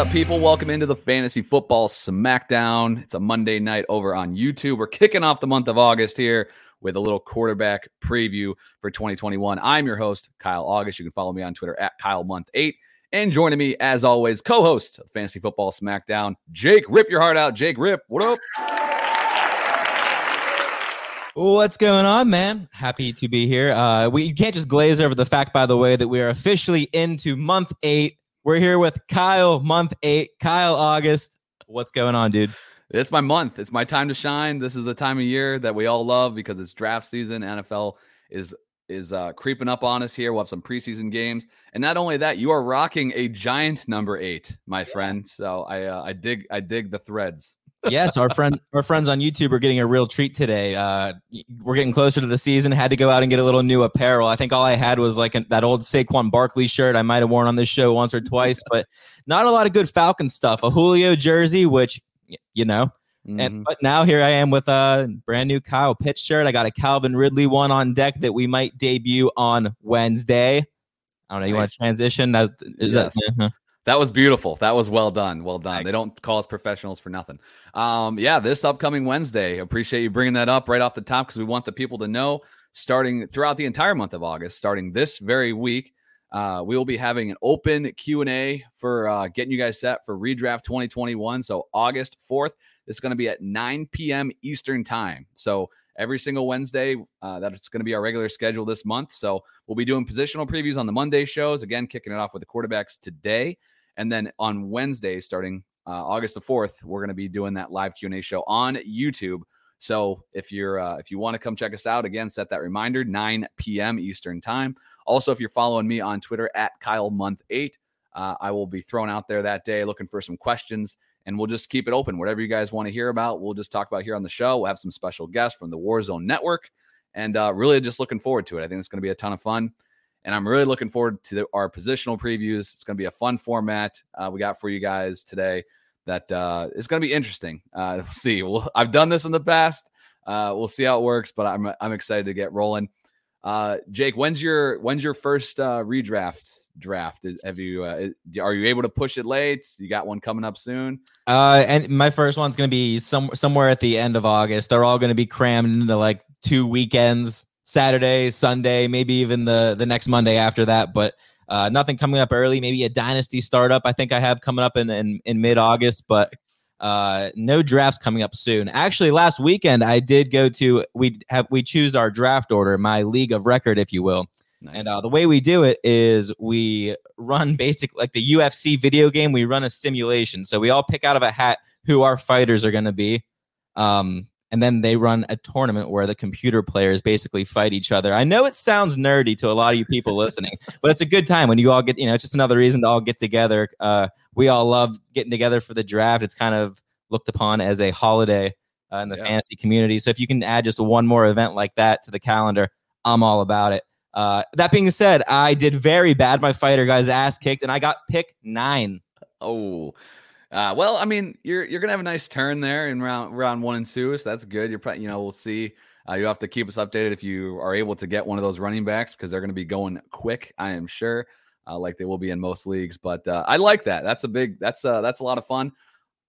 up, people? Welcome into the Fantasy Football Smackdown. It's a Monday night over on YouTube. We're kicking off the month of August here with a little quarterback preview for 2021. I'm your host, Kyle August. You can follow me on Twitter at Kyle Month 8 And joining me, as always, co host of Fantasy Football Smackdown, Jake. Rip your heart out. Jake, rip. What up? What's going on, man? Happy to be here. Uh, we can't just glaze over the fact, by the way, that we are officially into month eight we're here with Kyle, month eight. Kyle, August. What's going on, dude? It's my month. It's my time to shine. This is the time of year that we all love because it's draft season. NFL is is uh, creeping up on us here. We'll have some preseason games, and not only that, you are rocking a giant number eight, my yeah. friend. So I uh, I dig I dig the threads yes, our friend, our friends on YouTube are getting a real treat today. Uh, we're getting closer to the season. Had to go out and get a little new apparel. I think all I had was like a, that old Saquon Barkley shirt I might have worn on this show once or twice, but not a lot of good Falcon stuff. A Julio jersey, which you know. Mm-hmm. And but now here I am with a brand new Kyle Pitts shirt. I got a Calvin Ridley one on deck that we might debut on Wednesday. I don't know. You nice. want to transition? That is yes. that. Uh-huh. That was beautiful. That was well done. Well done. They don't call us professionals for nothing. Um, yeah, this upcoming Wednesday. Appreciate you bringing that up right off the top because we want the people to know. Starting throughout the entire month of August, starting this very week, uh, we will be having an open Q and A for uh, getting you guys set for redraft 2021. So August 4th, it's going to be at 9 p.m. Eastern time. So every single Wednesday. Uh, that's going to be our regular schedule this month. So we'll be doing positional previews on the Monday shows. Again, kicking it off with the quarterbacks today. And then on Wednesday, starting uh, August the 4th, we're going to be doing that live Q&A show on YouTube. So if you're uh, if you want to come check us out, again, set that reminder 9 p.m. Eastern time. Also, if you're following me on Twitter at Kyle Month Eight, uh, I will be thrown out there that day looking for some questions, and we'll just keep it open. Whatever you guys want to hear about, we'll just talk about here on the show. We'll have some special guests from the Warzone Network, and uh, really just looking forward to it. I think it's going to be a ton of fun. And I'm really looking forward to the, our positional previews. It's going to be a fun format uh, we got for you guys today. That uh, it's going to be interesting. Uh, we'll see. I've done this in the past. Uh, we'll see how it works, but I'm I'm excited to get rolling. Uh, Jake, when's your when's your first uh, redraft draft? Is, have you uh, are you able to push it late? You got one coming up soon. Uh, and my first one's going to be some somewhere at the end of August. They're all going to be crammed into like two weekends Saturday, Sunday, maybe even the the next Monday after that. But uh, nothing coming up early. Maybe a dynasty startup. I think I have coming up in in, in mid August, but uh, no drafts coming up soon. Actually, last weekend I did go to we have we choose our draft order, my league of record, if you will. Nice. And uh, the way we do it is we run basic like the UFC video game. We run a simulation, so we all pick out of a hat who our fighters are going to be. Um, and then they run a tournament where the computer players basically fight each other. I know it sounds nerdy to a lot of you people listening, but it's a good time when you all get, you know, it's just another reason to all get together. Uh, we all love getting together for the draft. It's kind of looked upon as a holiday uh, in the yeah. fantasy community. So if you can add just one more event like that to the calendar, I'm all about it. Uh, that being said, I did very bad. My fighter his ass kicked, and I got pick nine. Oh, uh, well, I mean, you're you're gonna have a nice turn there in round round one and two, so that's good. You're probably, you know, we'll see. Uh, you have to keep us updated if you are able to get one of those running backs because they're going to be going quick. I am sure, uh, like they will be in most leagues. But uh, I like that. That's a big. That's uh, that's a lot of fun.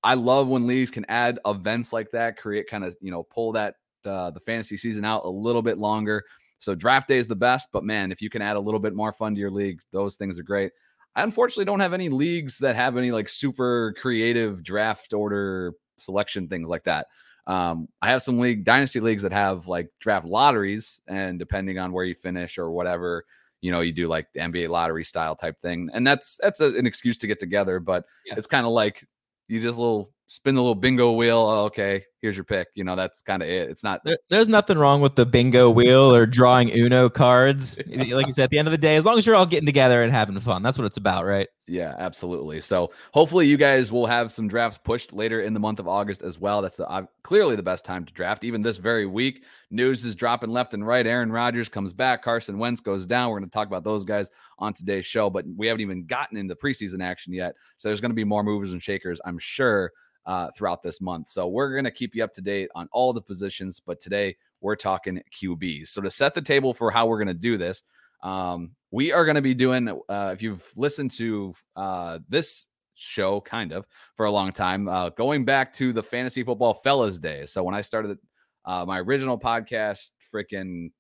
I love when leagues can add events like that, create kind of you know pull that uh, the fantasy season out a little bit longer. So draft day is the best, but man, if you can add a little bit more fun to your league, those things are great. I unfortunately don't have any leagues that have any like super creative draft order selection things like that. Um, I have some league dynasty leagues that have like draft lotteries, and depending on where you finish or whatever, you know, you do like the NBA lottery style type thing, and that's that's a, an excuse to get together. But yeah. it's kind of like you just little spin the little bingo wheel. Oh, okay, here's your pick. You know, that's kind of it. It's not. There's nothing wrong with the bingo wheel or drawing Uno cards. like you said, at the end of the day, as long as you're all getting together and having fun, that's what it's about, right? Yeah, absolutely. So hopefully you guys will have some drafts pushed later in the month of August as well. That's the, uh, clearly the best time to draft. Even this very week, news is dropping left and right. Aaron Rodgers comes back. Carson Wentz goes down. We're going to talk about those guys on today's show, but we haven't even gotten into preseason action yet. So there's going to be more movers and shakers, I'm sure uh, throughout this month. So we're going to keep you up to date on all the positions, but today we're talking QBs. So to set the table for how we're going to do this, um, we are going to be doing, uh, if you've listened to uh, this show, kind of, for a long time, uh, going back to the fantasy football fellas days. So when I started uh, my original podcast, freaking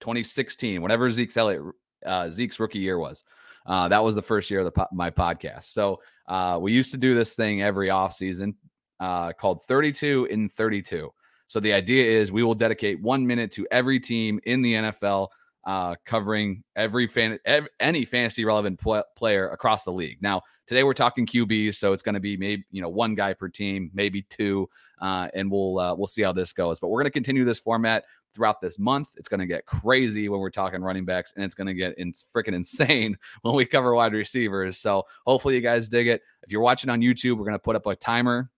2016, whenever Zeke's Elliott, uh, Zeke's rookie year was, uh, that was the first year of the my podcast. So uh, we used to do this thing every off season uh, called 32 in 32. So the idea is we will dedicate one minute to every team in the NFL, uh, covering every fan, ev- any fantasy relevant pl- player across the league. Now today we're talking QBs, so it's going to be maybe you know one guy per team, maybe two, uh, and we'll uh, we'll see how this goes. But we're going to continue this format throughout this month. It's going to get crazy when we're talking running backs, and it's going to get in freaking insane when we cover wide receivers. So hopefully you guys dig it. If you're watching on YouTube, we're going to put up a timer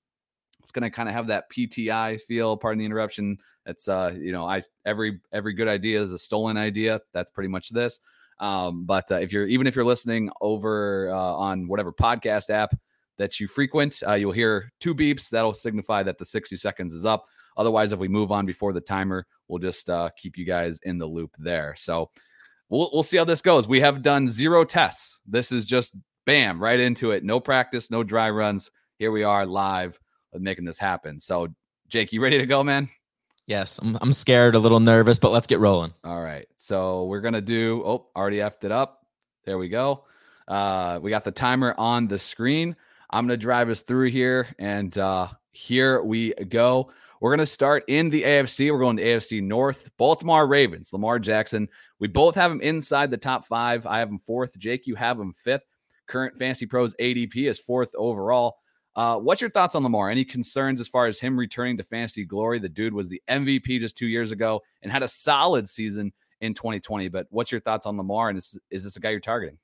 it's going to kind of have that PTI feel. Pardon the interruption. It's uh, you know, I every every good idea is a stolen idea. That's pretty much this. Um, but uh, if you're even if you're listening over uh, on whatever podcast app that you frequent, uh, you'll hear two beeps. That'll signify that the 60 seconds is up. Otherwise, if we move on before the timer, we'll just uh, keep you guys in the loop there. So we'll we'll see how this goes. We have done zero tests. This is just bam right into it. No practice, no dry runs. Here we are live making this happen. So, Jake, you ready to go, man? Yes, I'm, I'm scared, a little nervous, but let's get rolling. All right. So, we're going to do, oh, already effed it up. There we go. Uh, we got the timer on the screen. I'm going to drive us through here, and uh, here we go. We're going to start in the AFC. We're going to AFC North. Baltimore Ravens, Lamar Jackson. We both have him inside the top five. I have him fourth. Jake, you have him fifth. Current Fantasy Pros ADP is fourth overall. Uh, what's your thoughts on Lamar? Any concerns as far as him returning to fantasy glory? The dude was the MVP just two years ago and had a solid season in 2020. But what's your thoughts on Lamar? And is, is this a guy you're targeting?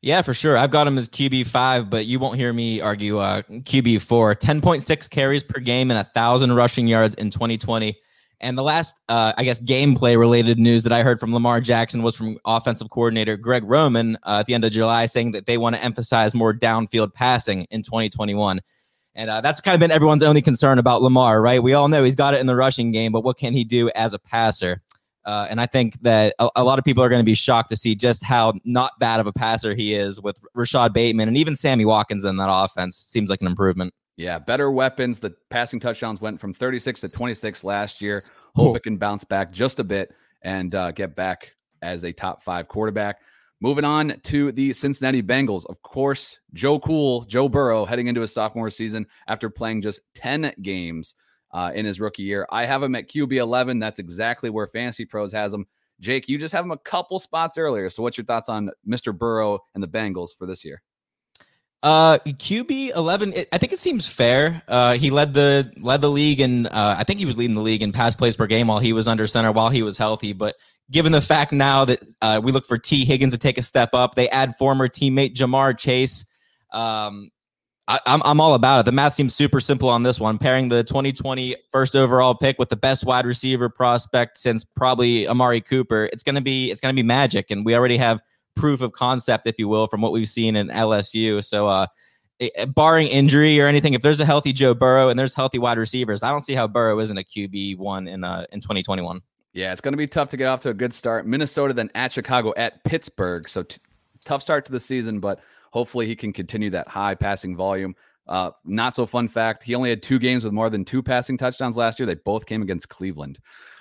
Yeah, for sure. I've got him as QB five, but you won't hear me argue uh, QB four. 10.6 carries per game and a thousand rushing yards in 2020. And the last, uh, I guess, gameplay related news that I heard from Lamar Jackson was from offensive coordinator Greg Roman uh, at the end of July, saying that they want to emphasize more downfield passing in 2021. And uh, that's kind of been everyone's only concern about Lamar, right? We all know he's got it in the rushing game, but what can he do as a passer? Uh, and I think that a, a lot of people are going to be shocked to see just how not bad of a passer he is with Rashod Bateman and even Sammy Watkins in that offense. Seems like an improvement. Yeah, better weapons. The passing touchdowns went from 36 to 26 last year. Hope it can bounce back just a bit and uh, get back as a top five quarterback. Moving on to the Cincinnati Bengals. Of course, Joe Cool, Joe Burrow, heading into his sophomore season after playing just 10 games uh, in his rookie year. I have him at QB 11. That's exactly where Fantasy Pros has him. Jake, you just have him a couple spots earlier. So, what's your thoughts on Mr. Burrow and the Bengals for this year? Uh, QB eleven. It, I think it seems fair. Uh, he led the led the league, and uh, I think he was leading the league in pass plays per game while he was under center, while he was healthy. But given the fact now that uh, we look for Tee Higgins to take a step up, they add former teammate Ja'Marr Chase. Um, I, I'm I'm all about it. The math seems super simple on this one. Pairing the 2020 first overall pick with the best wide receiver prospect since probably Amari Cooper, it's gonna be it's gonna be magic, and we already have proof of concept, if you will, from what we've seen in LSU. So, uh, it, barring injury or anything, if there's a healthy Joe Burrow and there's healthy wide receivers, I don't see how Burrow isn't a QB one in uh, in 2021. Yeah, it's going to be tough to get off to a good start. Minnesota, then at Chicago, at Pittsburgh. So t- tough start to the season, but hopefully he can continue that high passing volume. Uh, not so fun fact: he only had two games with more than two passing touchdowns last year. They both came against Cleveland.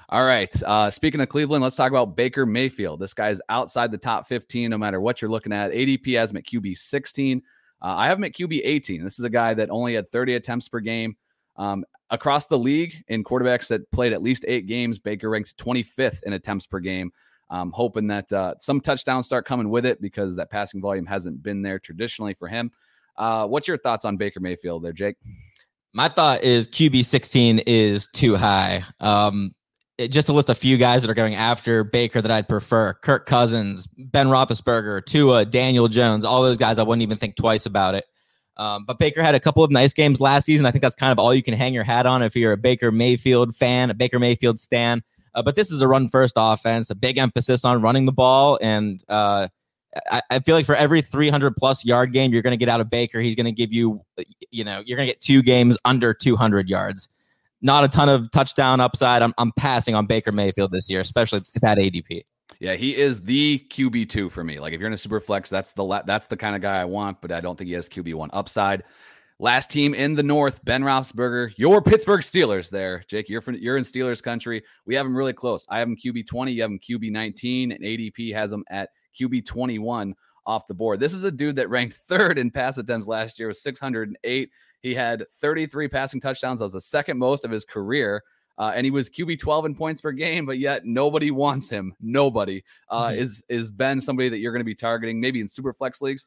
All right. Uh, speaking of Cleveland, let's talk about Baker Mayfield. This guy's outside the top 15, no matter what you're looking at. ADP has him at QB 16. Uh, I have him at QB 18. This is a guy that only had 30 attempts per game. Um, across the league, in quarterbacks that played at least eight games, Baker ranked 25th in attempts per game. Um, hoping that uh, some touchdowns start coming with it because that passing volume hasn't been there traditionally for him. Uh, what's your thoughts on Baker Mayfield there, Jake? My thought is QB 16 is too high. Um, it, just to list a few guys that are going after Baker that I'd prefer: Kirk Cousins, Ben Roethlisberger, Tua, Daniel Jones. All those guys, I wouldn't even think twice about it. Um, but Baker had a couple of nice games last season. I think that's kind of all you can hang your hat on if you're a Baker Mayfield fan, a Baker Mayfield stan. Uh, but this is a run first offense, a big emphasis on running the ball. And uh, I, I, feel like for every 300 plus yard game you're going to get out of Baker, he's going to give you, you know, you're going to get two games under 200 yards not a ton of touchdown upside. I'm, I'm passing on Baker Mayfield this year, especially that ADP. Yeah, he is the QB two for me. Like if you're in a super flex, that's the that's the kind of guy I want, but I don't think he has QB one upside. Last team in the North, Ben Roethlisberger, your Pittsburgh Steelers. There, Jake, you're from, you're in Steelers country. We have him really close. I have him QB twenty, you have him QB nineteen, and ADP has him at QB twenty one off the board. This is a dude that ranked third in pass attempts last year with six hundred and eight. He had 33 passing touchdowns. That was the second most of his career. Uh, and he was QB 12 in points per game, but yet nobody wants him. Nobody uh, mm-hmm. is is Ben somebody that you're going to be targeting, maybe in super flex leagues.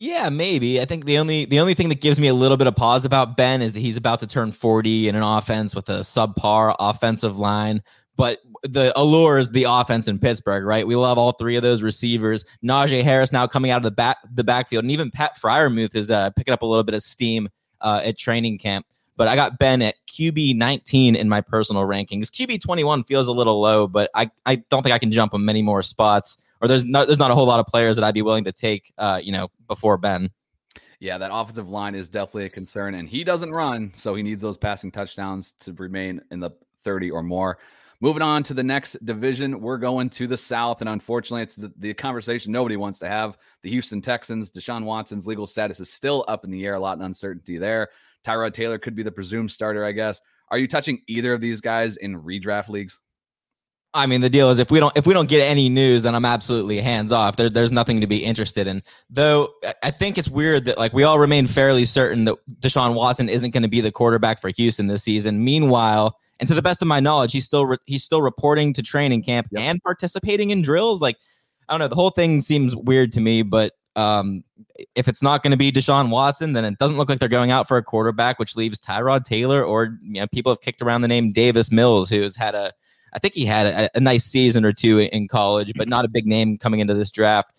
Yeah, maybe. I think the only the only thing that gives me a little bit of pause about Ben is that he's about to turn 40 in an offense with a subpar offensive line. But the allure is the offense in Pittsburgh, right? We love all three of those receivers. Najee Harris now coming out of the back the backfield, and even Pat Freiermuth is uh, picking up a little bit of steam uh, at training camp. But I got Ben at QB 19 in my personal rankings. QB 21 feels a little low, but I, I don't think I can jump him many more spots. Or there's not there's not a whole lot of players that I'd be willing to take, uh, you know, before Ben. Yeah, that offensive line is definitely a concern, and he doesn't run, so he needs those passing touchdowns to remain in the 30 or more. Moving on to the next division, we're going to the South. And unfortunately, it's the, the, conversation nobody wants to have. The Houston Texans, Deshaun Watson's legal status is still up in the air, a lot of uncertainty there. Tyrod Taylor could be the presumed starter, I guess. Are you touching either of these guys in redraft leagues? I mean, the deal is if we don't if we don't get any news, then I'm absolutely hands off. There, there's nothing to be interested in. Though I think it's weird that like we all remain fairly certain that Deshaun Watson isn't going to be the quarterback for Houston this season. Meanwhile, and to the best of my knowledge, he's still re- he's still reporting to training camp yep. and participating in drills. Like I don't know, the whole thing seems weird to me. But um, if it's not going to be Deshaun Watson, then it doesn't look like they're going out for a quarterback, which leaves Tyrod Taylor or you know people have kicked around the name Davis Mills, who has had a I think he had a, a nice season or two in college, but not a big name coming into this draft.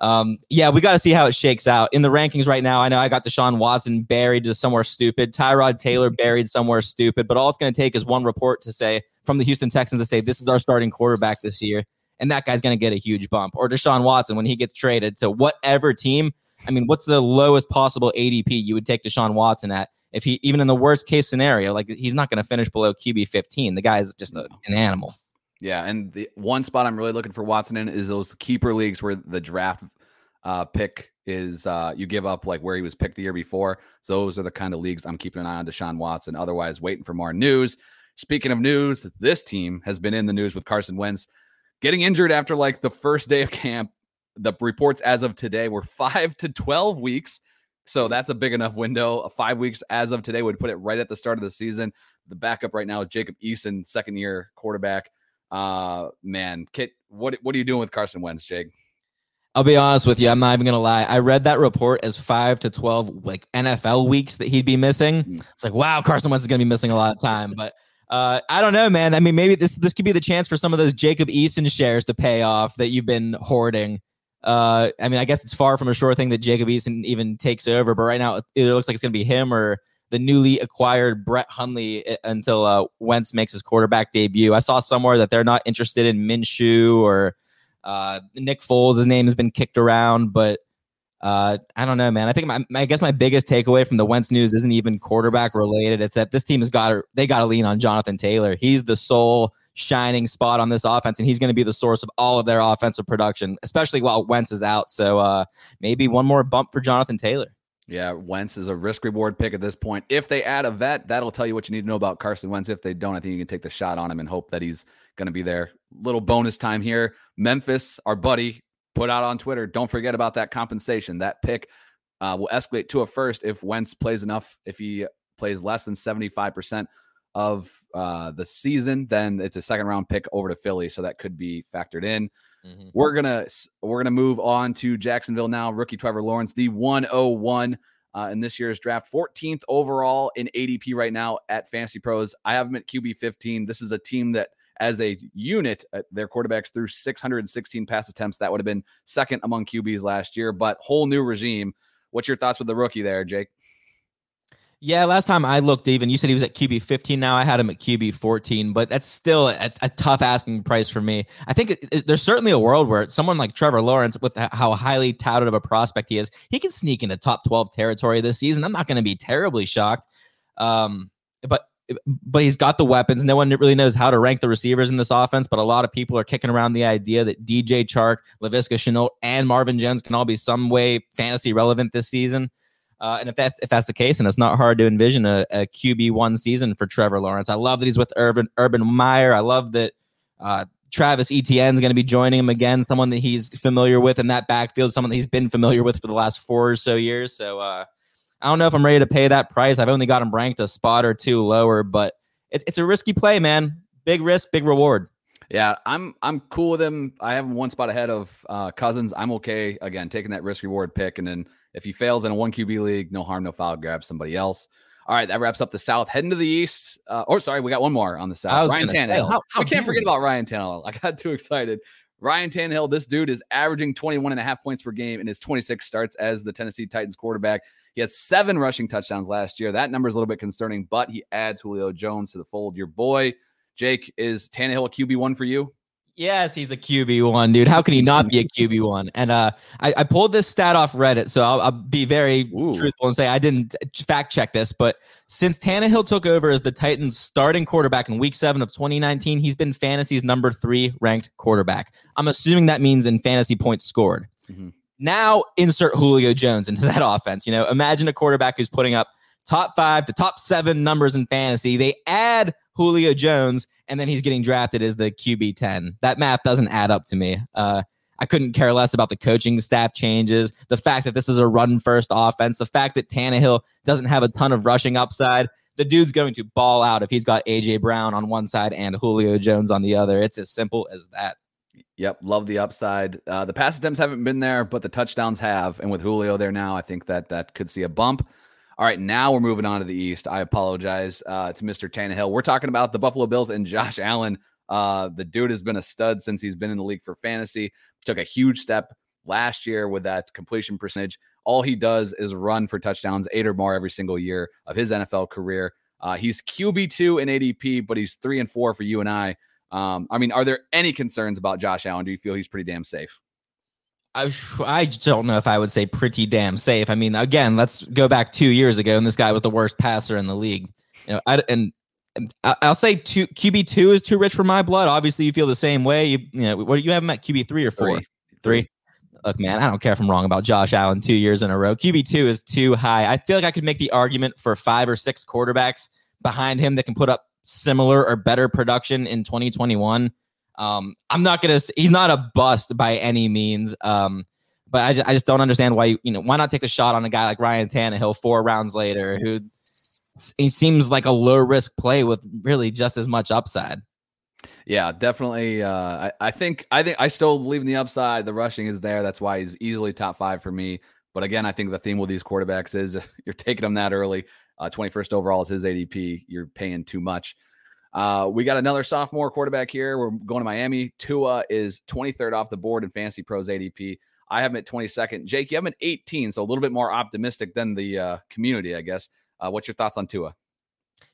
Um, yeah, we got to see how it shakes out in the rankings right now. I know I got Deshaun Watson buried to somewhere stupid, Tyrod Taylor buried somewhere stupid, but all it's going to take is one report to say from the Houston Texans to say this is our starting quarterback this year, and that guy's going to get a huge bump. Or Deshaun Watson when he gets traded to whatever team. I mean, what's the lowest possible ADP you would take Deshaun Watson at? If he even in the worst case scenario, like he's not going to finish below QB 15. The guy is just a, an animal. Yeah, and the one spot I'm really looking for Watson in is those keeper leagues where the draft uh, pick is uh, you give up like where he was picked the year before. So those are the kind of leagues I'm keeping an eye on Deshaun Watson. Otherwise, waiting for more news. Speaking of news, this team has been in the news with Carson Wentz getting injured after like the first day of camp. The reports as of today were five to 12 weeks. So that's a big enough window. Five weeks as of today would put it right at the start of the season. The backup right now is Jacob Eason, second year quarterback. Uh man, Kit, what what are you doing with Carson Wentz, Jake? I'll be honest with you. I'm not even gonna lie. I read that report as five to twelve like NFL weeks that he'd be missing. Mm. It's like, wow, Carson Wentz is gonna be missing a lot of time. But uh, I don't know, man. I mean, maybe this this could be the chance for some of those Jacob Eason shares to pay off that you've been hoarding. Uh, I mean, I guess it's far from a sure thing that Jacob Eason even takes over, but right now it looks like it's gonna be him or the newly acquired Brett Hundley uh, until uh, Wentz makes his quarterback debut. I saw somewhere that they're not interested in Minshew or uh, Nick Foles. His name has been kicked around, but uh, I don't know, man. I think my, I guess my biggest takeaway from the Wentz news isn't even quarterback related. It's that this team has got to they got to lean on Jonathan Taylor. He's the sole shining spot on this offense, and he's going to be the source of all of their offensive production, especially while Wentz is out. So uh, maybe one more bump for Jonathan Taylor. Yeah, Wentz is a risk reward pick at this point. If they add a vet, that'll tell you what you need to know about Carson Wentz. If they don't, I think you can take the shot on him and hope that he's going to be there. Little bonus time here. Memphis, our buddy, put out on Twitter. Don't forget about that compensation. That pick uh, will escalate to a first if Wentz plays enough. If he plays less than 75% of uh, the season, then it's a second round pick over to Philly. So that could be factored in. Mm-hmm. We're gonna we're gonna move on to Jacksonville now. Rookie Trevor Lawrence, the 101 uh, in this year's draft, 14th overall in ADP right now at Fantasy Pros. I have him at QB 15. This is a team that, as a unit, uh, their quarterbacks threw 616 pass attempts. That would have been second among QBs last year, but whole new regime. What's your thoughts with the rookie there, Jake? Yeah, last time I looked, even you said he was at QB 15. Now I had him at QB 14, but that's still a, a tough asking price for me. I think it, it, there's certainly a world where someone like Trevor Lawrence, with how highly touted of a prospect he is, he can sneak into top 12 territory this season. I'm not going to be terribly shocked. Um, but but he's got the weapons. No one really knows how to rank the receivers in this offense, but a lot of people are kicking around the idea that DJ Chark, Laviska Shenault, and Marvin Jones can all be some way fantasy relevant this season. Uh, and if that's if that's the case, and it's not hard to envision a, a QB one season for Trevor Lawrence. I love that he's with Urban Urban Meyer. I love that uh, Travis Etienne is going to be joining him again, someone that he's familiar with in that backfield, someone that he's been familiar with for the last four or so years. So uh, I don't know if I'm ready to pay that price. I've only got him ranked a spot or two lower, but it's it's a risky play, man. Big risk, big reward. Yeah, I'm I'm cool with him. I have him one spot ahead of uh, Cousins. I'm okay again taking that risk reward pick, and then if he fails in a one QB league, no harm, no foul. Grab somebody else. All right, that wraps up the South. Heading to the East. Uh, or sorry, we got one more on the South. Ryan Tannehill. Say, how, how we can't forget about Ryan Tannehill. I got too excited. Ryan Tannehill, this dude is averaging 21 and a half points per game in his 26 starts as the Tennessee Titans quarterback. He had seven rushing touchdowns last year. That number is a little bit concerning, but he adds Julio Jones to the fold. Your boy, Jake, is Tannehill a QB1 for you? Yes, he's a QB one, dude. How can he not be a QB one? And uh, I, I, pulled this stat off Reddit, so I'll, I'll be very Ooh. truthful and say I didn't fact check this, but since Tannehill took over as the Titans' starting quarterback in Week Seven of 2019, he's been fantasy's number three ranked quarterback. I'm assuming that means in fantasy points scored. Mm-hmm. Now insert Julio Jones into that offense. You know, imagine a quarterback who's putting up top five to top seven numbers in fantasy. They add Julio Jones, and then he's getting drafted as the QB 10. That math doesn't add up to me. Uh, I couldn't care less about the coaching staff changes, the fact that this is a run first offense, the fact that Tannehill doesn't have a ton of rushing upside. The dude's going to ball out if he's got AJ Brown on one side and Julio Jones on the other. It's as simple as that. Yep, love the upside. Uh, the pass attempts haven't been there, but the touchdowns have, and with Julio there now, I think that that could see a bump. All right, now we're moving on to the East. I apologize uh, to Mr. Tannehill. We're talking about the Buffalo Bills and Josh Allen. Uh, the dude has been a stud since he's been in the league for fantasy. Took a huge step last year with that completion percentage. All he does is run for touchdowns, eight or more every single year of his NFL career. Uh, he's QB two in ADP, but he's three and four for you and I. Um, I mean, are there any concerns about Josh Allen? Do you feel he's pretty damn safe? I, I don't know if I would say pretty damn safe. I mean, again, let's go back two years ago, and this guy was the worst passer in the league. You know, I, and I'll say two QB two is too rich for my blood. Obviously, you feel the same way. You, you know, what you have him at QB three or four? Three. three. Look, man, I don't care if I'm wrong about Josh Allen two years in a row. QB two is too high. I feel like I could make the argument for five or six quarterbacks behind him that can put up similar or better production in 2021. Um, I'm not gonna. He's not a bust by any means. Um, but I just, I just don't understand why you you know why not take the shot on a guy like Ryan Tannehill four rounds later who he seems like a low risk play with really just as much upside. Yeah, definitely. Uh, I, I think I think I still believe in the upside. The rushing is there. That's why he's easily top five for me. But again, I think the theme with these quarterbacks is you're taking them that early. Uh, 21st overall is his ADP. You're paying too much. Uh, we got another sophomore quarterback here. We're going to Miami. Tua is 23rd off the board in Fantasy Pros ADP. I have him at 22nd. Jake, you have him at 18, so a little bit more optimistic than the uh, community, I guess. Uh, what's your thoughts on Tua?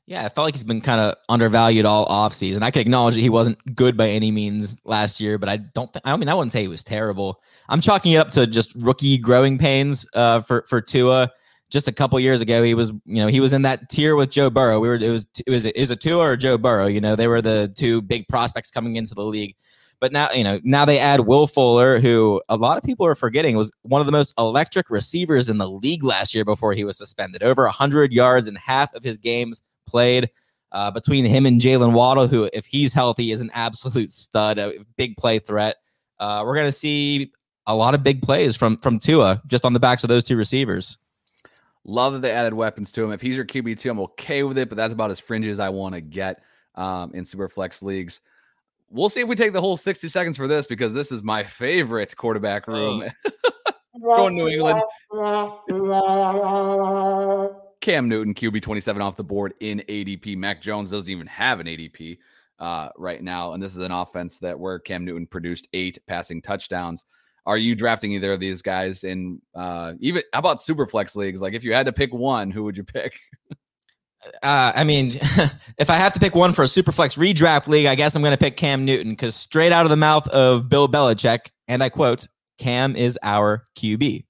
Yeah, I felt like he's been kind of undervalued all offseason. I can acknowledge that he wasn't good by any means last year, but I don't. Th- I mean, I wouldn't say he was terrible. I'm chalking it up to just rookie growing pains uh, for for Tua just a couple years ago, he was, you know, he was in that tier with Joe Burrow. We were, it was, it was, is a Tua or Joe Burrow. You know, they were the two big prospects coming into the league. But now, you know, now they add Will Fuller, who a lot of people are forgetting was one of the most electric receivers in the league last year before he was suspended. Over 100 yards in half of his games played. Uh, between him and Jaylen Waddle, who, if he's healthy, is an absolute stud, a big play threat. Uh, we're going to see a lot of big plays from from Tua just on the backs of those two receivers. Love that they added weapons to him. If he's your QB two, I'm okay with it, but that's about as fringy as I want to get um, in super flex leagues. We'll see if we take the whole 60 seconds for this because this is my favorite quarterback room. Going New England. Cam Newton, QB 27 off the board in ADP. Mac Jones doesn't even have an ADP uh, right now. And this is an offense that where Cam Newton produced eight passing touchdowns. Are you drafting either of these guys in uh even how about super flex leagues? Like if you had to pick one, who would you pick? uh, I mean, if I have to pick one for a super flex redraft league, I guess I'm going to pick Cam Newton because straight out of the mouth of Bill Belichick, and I quote, Cam is our QB.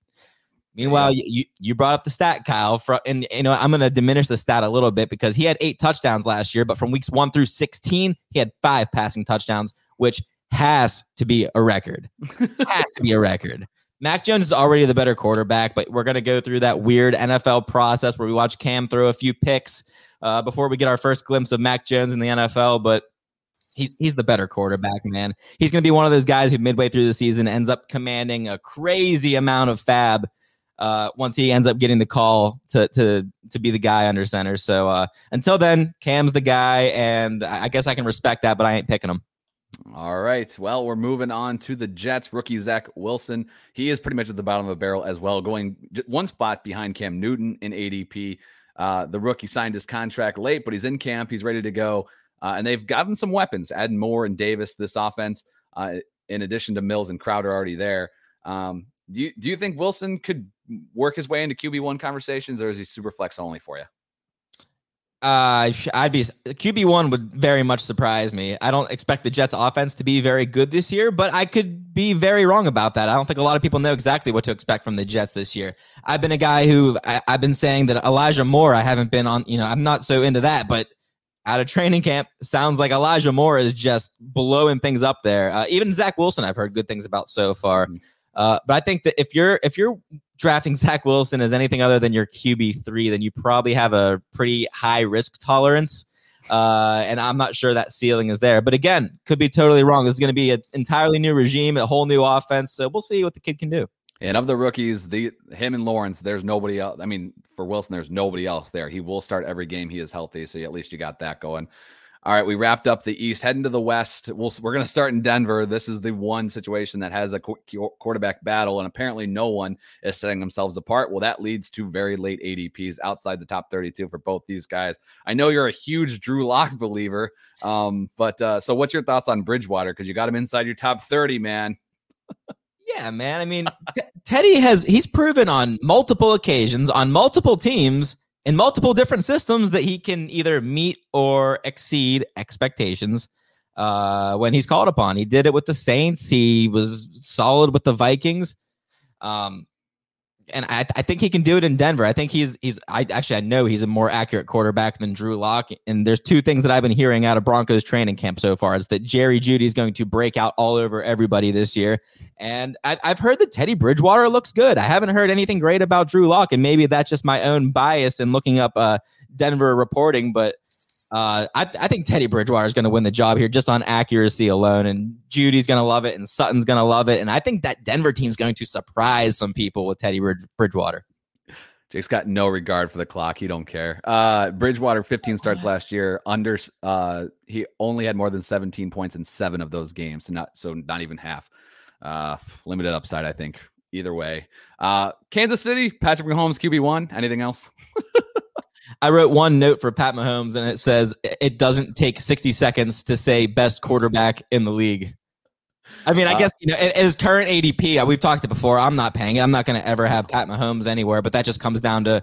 Meanwhile, yeah. you, you brought up the stat, Kyle. For, and you know I'm going to diminish the stat a little bit because he had eight touchdowns last year, but from weeks one through 16, he had five passing touchdowns, which has to be a record. has to be a record. Mac Jones is already the better quarterback, but we're going to go through that weird NFL process where we watch Cam throw a few picks uh, before we get our first glimpse of Mac Jones in the NFL. But he's he's the better quarterback, man. He's going to be one of those guys who midway through the season ends up commanding a crazy amount of FAAB. uh, once he ends up getting the call to to to be the guy under center. So uh, until then, Cam's the guy, and I guess I can respect that, but I ain't picking him. All right. Well, we're moving on to the Jets. Rookie Zach Wilson. He is pretty much at the bottom of the barrel as well, going one spot behind Cam Newton in ADP. Uh, the rookie signed his contract late, but he's in camp. He's ready to go. Uh, and they've gotten some weapons, adding Moore and Davis this offense, uh, in addition to Mills and Crowder already there. Um, do you do you think Wilson could work his way into QB one conversations, or is he super flex only for you? Uh, I'd be QB one would very much surprise me. I don't expect the Jets offense to be very good this year, but I could be very wrong about that. I don't think a lot of people know exactly what to expect from the Jets this year. I've been a guy who I, have been saying that Elijah Moore. I haven't been on. You know, I'm not so into that, but out of training camp, sounds like Elijah Moore is just blowing things up there. Uh, even Zach Wilson, I've heard good things about so far. Mm-hmm. Uh, but I think that if you're if you're drafting Zach Wilson as anything other than your QB three, then you probably have a pretty high risk tolerance. Uh, and I'm not sure that ceiling is there. But again, could be totally wrong. This is going to be an entirely new regime, a whole new offense. So we'll see what the kid can do. And of the rookies, the him and Lawrence, there's nobody else. I mean, for Wilson, there's nobody else there. He will start every game he is healthy. So at least you got that going. All right, we wrapped up the East, heading to the West. We'll, we're going to start in Denver. This is the one situation that has a quarterback battle, and apparently no one is setting themselves apart. Well, that leads to very late ADPs outside the top 32 for both these guys. I know you're a huge Drew Lock believer, um, but uh, so what's your thoughts on Bridgewater? Because you got him inside your top 30, man. yeah, man. I mean, t- Teddy has he's proven on multiple occasions on multiple teams in multiple different systems that he can either meet or exceed expectations uh, when he's called upon. He did it with the Saints. He was solid with the Vikings. Um, and I, I think he can do it in Denver. I think he's he's I actually I know he's a more accurate quarterback than Drew Lock. And there's two things that I've been hearing out of Broncos training camp so far. Is that Jerry Jeudy is going to break out all over everybody this year. And I've, I've heard that Teddy Bridgewater looks good. I haven't heard anything great about Drew Lock, and maybe that's just my own bias in looking up uh, Denver reporting. But uh, I, I, think Teddy Bridgewater is going to win the job here just on accuracy alone, and Jeudy's going to love it, and Sutton's going to love it, and I think that Denver team's going to surprise some people with Teddy Bridgewater. Jake's got no regard for the clock. He don't care. Uh, Bridgewater, 15 starts last year. Under, uh, he only had more than 17 points in seven of those games. So not, so not even half. Uh, limited upside, I think. Either way. Uh, Kansas City, Patrick Mahomes, QB one. Anything else? I wrote one note for Pat Mahomes, and it says it doesn't take 60 seconds to say best quarterback in the league. I mean, I uh, guess you know, his current ADP, uh, we've talked it before. I'm not paying it. I'm not going to ever have Pat Mahomes anywhere, but that just comes down to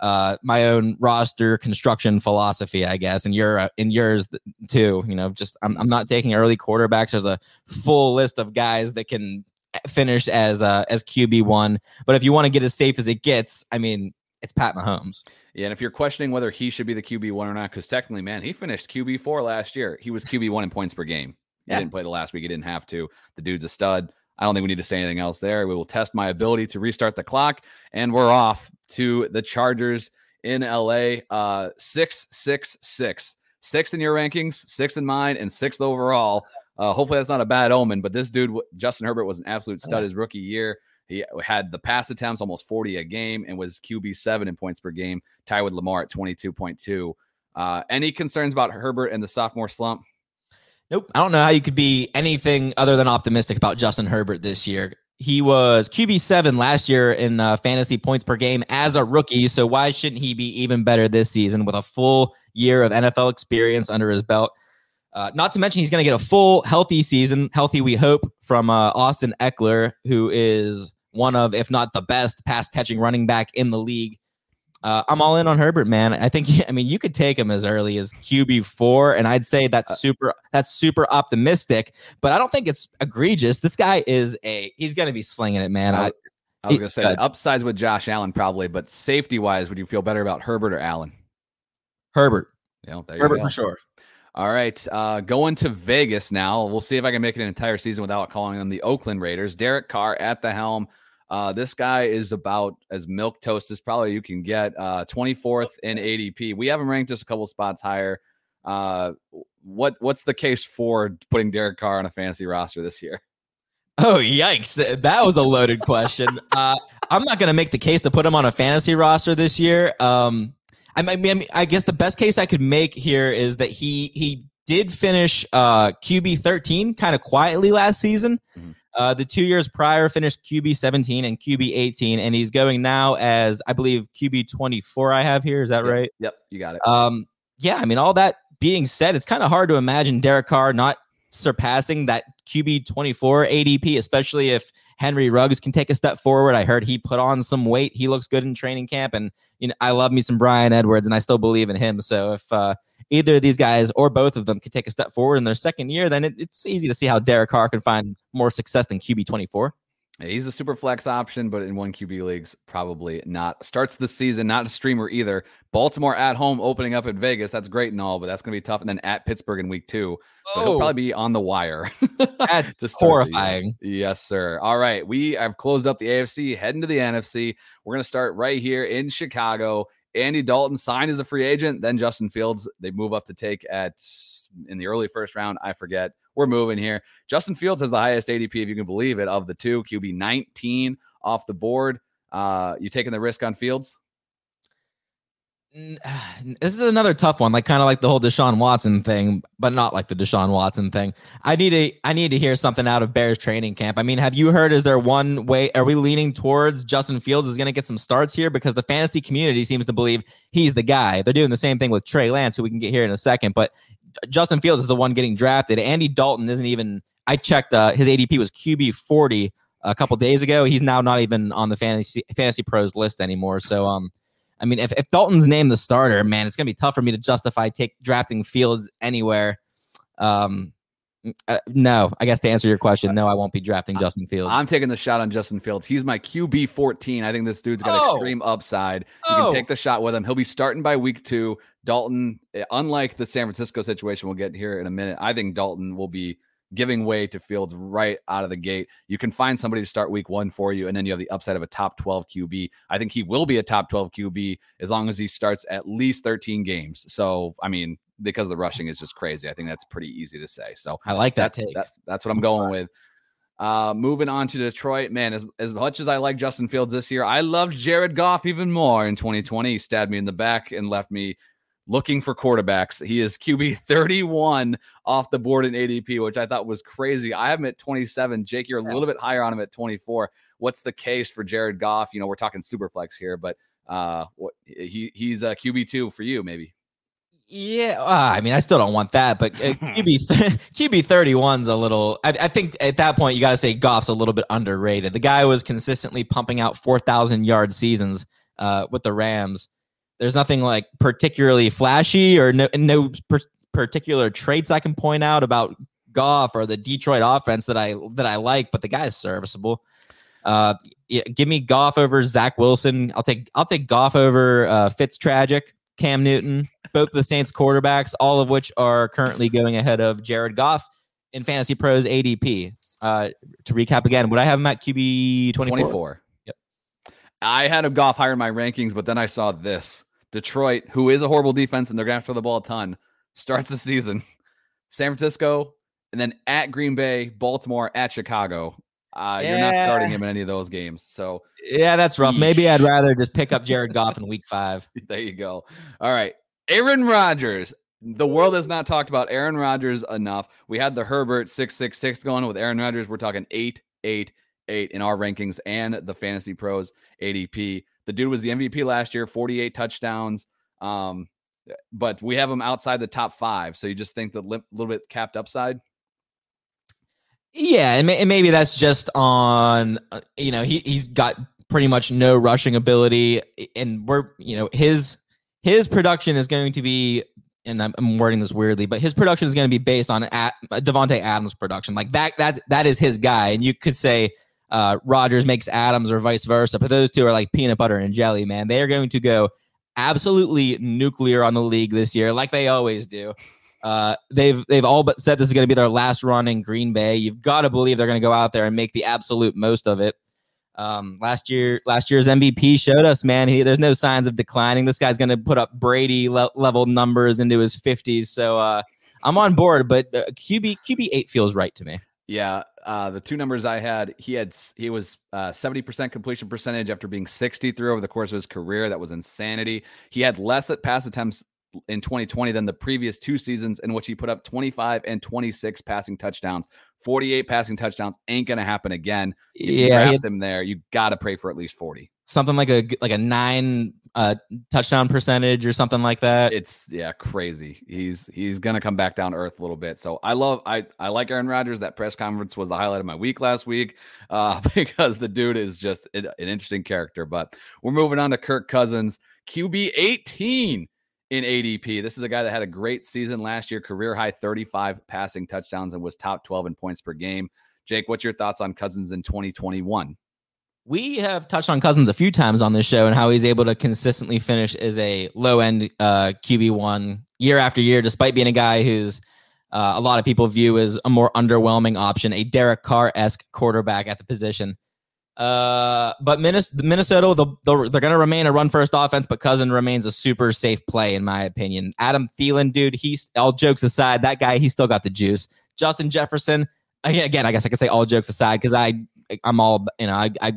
uh, my own roster construction philosophy, I guess, and your uh, in yours too. You know, just I'm, I'm not taking early quarterbacks. There's a full list of guys that can finish as uh, as QB one, but if you want to get as safe as it gets, I mean, it's Pat Mahomes. Yeah, and if you're questioning whether he should be the QB one or not, because technically, man, he finished QB four last year. He was QB one in points per game. He yeah. didn't play the last week. He didn't have to. The dude's a stud. I don't think we need to say anything else there. We will test my ability to restart the clock, and we're off to the Chargers in LA. Uh, six, six, six, sixth in your rankings, sixth in mine, and sixth overall. Uh, hopefully that's not a bad omen. But this dude, Justin Herbert, was an absolute stud his rookie year. He had the pass attempts almost 40 a game and was QB seven in points per game, tied with Lamar at 22.2. Uh, any concerns about Herbert and the sophomore slump? Nope. I don't know how you could be anything other than optimistic about Justin Herbert this year. He was QB seven last year in uh, fantasy points per game as a rookie. So why shouldn't he be even better this season with a full year of NFL experience under his belt? Uh, not to mention he's going to get a full healthy season, healthy we hope, from uh, Austin Ekeler, who is one of, if not the best, pass catching running back in the league. Uh, I'm all in on Herbert, man. I think I mean you could take him as early as QB four, and I'd say that's uh, super that's super optimistic, but I don't think it's egregious. This guy is a he's going to be slinging it, man. I, I was going to say upsides with Josh Allen probably, but safety wise, would you feel better about Herbert or Allen? Herbert. Yeah, Herbert for sure. All right, uh, going to Vegas now. We'll see if I can make it an entire season without calling them the Oakland Raiders. Derek Carr at the helm. Uh, this guy is about as milk toast as probably you can get. Uh, 24th in ADP. We have him ranked just a couple spots higher. Uh, what what's the case for putting Derek Carr on a fantasy roster this year? Oh yikes! That was a loaded question. Uh, I'm not going to make the case to put him on a fantasy roster this year. Um, I mean, I guess the best case I could make here is that he he did finish uh, QB 13 kind of quietly last season. Mm-hmm. Uh, the two years prior finished QB 17 and QB 18, and he's going now as I believe QB 24. I have here. Is that yep. right? Yep, you got it. Um, yeah, I mean, all that being said, it's kind of hard to imagine Derek Carr not surpassing that QB 24 ADP, especially if Henry Ruggs can take a step forward. I heard he put on some weight. He looks good in training camp, and you know I love me some Bryan Edwards, and I still believe in him. So if uh, either of these guys or both of them could take a step forward in their second year, then it, it's easy to see how Derek Carr can find more success than QB 24. He's a super flex option, but in one QB leagues, probably not. Starts the season, not a streamer either. Baltimore at home, opening up at Vegas. That's great and all, but that's going to be tough. And then at Pittsburgh in week two. So oh. he'll probably be on the wire. That's horrifying. Yes, sir. All right. We have closed up the AFC, heading to the NFC. We're going to start right here in Chicago. Andy Dalton signed as a free agent. Then Justin Fields, they move up to take at in the early first round. I forget we're moving here. Justin Fields has the highest ADP, if you can believe it, of the two. QB 19 off the board. Uh, you taking the risk on Fields? This is another tough one, like kind of like the whole Deshaun Watson thing, but not like the Deshaun Watson thing. I need to I need to hear something out of Bears training camp. I mean, have you heard? Is there one way? Are we leaning towards Justin Fields is going to get some starts here because the fantasy community seems to believe he's the guy. They're doing the same thing with Trey Lance, who we can get here in a second. But Justin Fields is the one getting drafted. Andy Dalton isn't even. I checked. Uh, his ADP was QB forty a couple days ago. He's now not even on the fantasy fantasy pros list anymore. So, um, I mean, if, if Dalton's named the starter, man, it's gonna be tough for me to justify take drafting Fields anywhere. Um, uh, no, I guess to answer your question, no, I won't be drafting Justin Fields. I'm taking the shot on Justin Fields. He's my QB 14. I think this dude's got oh. extreme upside. You oh. can take the shot with him. He'll be starting by week two. Dalton, eh, unlike the San Francisco situation, we'll get here in a minute. I think Dalton will be giving way to Fields right out of the gate. You can find somebody to start week one for you, and then you have the upside of a top 12 QB. I think he will be a top 12 QB as long as he starts at least 13 games. So, I mean, because the rushing is just crazy. I think that's pretty easy to say. So I like that. That's, that, that's what I'm going with. Uh, moving on to Detroit, man, as, as much as I like Justin Fields this year, I loved Jared Goff even more in 2020. He stabbed me in the back and left me looking for quarterbacks. He is QB 31 off the board in ADP, which I thought was crazy. I have him at 27. Jake, you're a little bit higher on him at 24. What's the case for Jared Goff? You know, we're talking super flex here, but uh, what he he's a QB two for you, maybe. Yeah, uh, I mean, I still don't want that, but uh, QB QB thirty one's a little. I, I, think at that point you got to say Goff's a little bit underrated. The guy was consistently pumping out four thousand yard seasons uh, with the Rams. There's nothing like particularly flashy or no no per- particular traits I can point out about Goff or the Detroit offense that I that I like, but the guy is serviceable. Uh, yeah, give me Goff over Zach Wilson. I'll take I'll take Goff over uh, Fitz Tragic. Cam Newton, both the Saints quarterbacks, all of which are currently going ahead of Jared Goff in Fantasy Pros ADP. Uh, to recap again, would I have him at QB 24? 24. Yep. I had a Goff higher in my rankings, but then I saw this. Detroit, who is a horrible defense and they're going to throw the ball a ton, starts the season. San Francisco, and then at Green Bay, Baltimore, at Chicago. Uh, yeah. You're not starting him in any of those games. So yeah, that's rough. Maybe I'd rather just pick up Jared Goff in Week Five. There you go. All right, Aaron Rodgers. The world has not talked about Aaron Rodgers enough. We had the Herbert six six six going with Aaron Rodgers. We're talking eight eight eight in our rankings and the Fantasy Pros ADP. The dude was the MVP last year, 48 touchdowns. Um, but we have him outside the top five. So you just think the li- little bit capped upside? Yeah, and, may, and maybe that's just on uh, you know he he's got pretty much no rushing ability, and we're you know his his production is going to be and I'm, wording this weirdly, but his production is going to be based on Davante Adams' production. Like that that that is his guy, and you could say uh, Rodgers makes Adams or vice versa. But those two are like peanut butter and jelly, man. They are going to go absolutely nuclear on the league this year, like they always do. Uh, they've they've all but said this is going to be their last run in Green Bay. You've got to believe they're going to go out there and make the absolute most of it. Um, last year, last year's MVP showed us, man. He, there's no signs of declining. This guy's going to put up Brady le- level numbers into his 50s. So uh, I'm on board, but uh, QB QB eight feels right to me. Yeah, uh, the two numbers I had, he had he was uh, seventy percent completion percentage after being sixty through over the course of his career. That was insanity. He had less at pass attempts in 2020 than the previous two seasons in which he put up 25 and 26 passing touchdowns. 48 passing touchdowns ain't gonna happen again. If yeah, you him there, you got to pray for at least 40. Something like a like a nine uh, touchdown percentage or something like that. It's yeah, crazy. He's he's gonna come back down to earth a little bit. So I love I I like Aaron Rodgers. That press conference was the highlight of my week last week uh, because the dude is just an interesting character. But we're moving on to Kirk Cousins, QB 18 in ADP. This is a guy that had a great season last year, career high 35 passing touchdowns and was top 12 in points per game. Jake, what's your thoughts on Cousins in 2021? We have touched on Cousins a few times on this show and how he's able to consistently finish as a low end uh, QB1 year after year, despite being a guy who's uh, a lot of people view as a more underwhelming option, a Derek Carr esque quarterback at the position. Uh, but Minnesota, they'll, they'll, they're going to remain a run first offense, but Cousin remains a super safe play, in my opinion. Adam Thielen, dude, he's all jokes aside, that guy, he still got the juice. Justin Jefferson, again, I guess I could say all jokes aside because I, I'm all, you know, I, I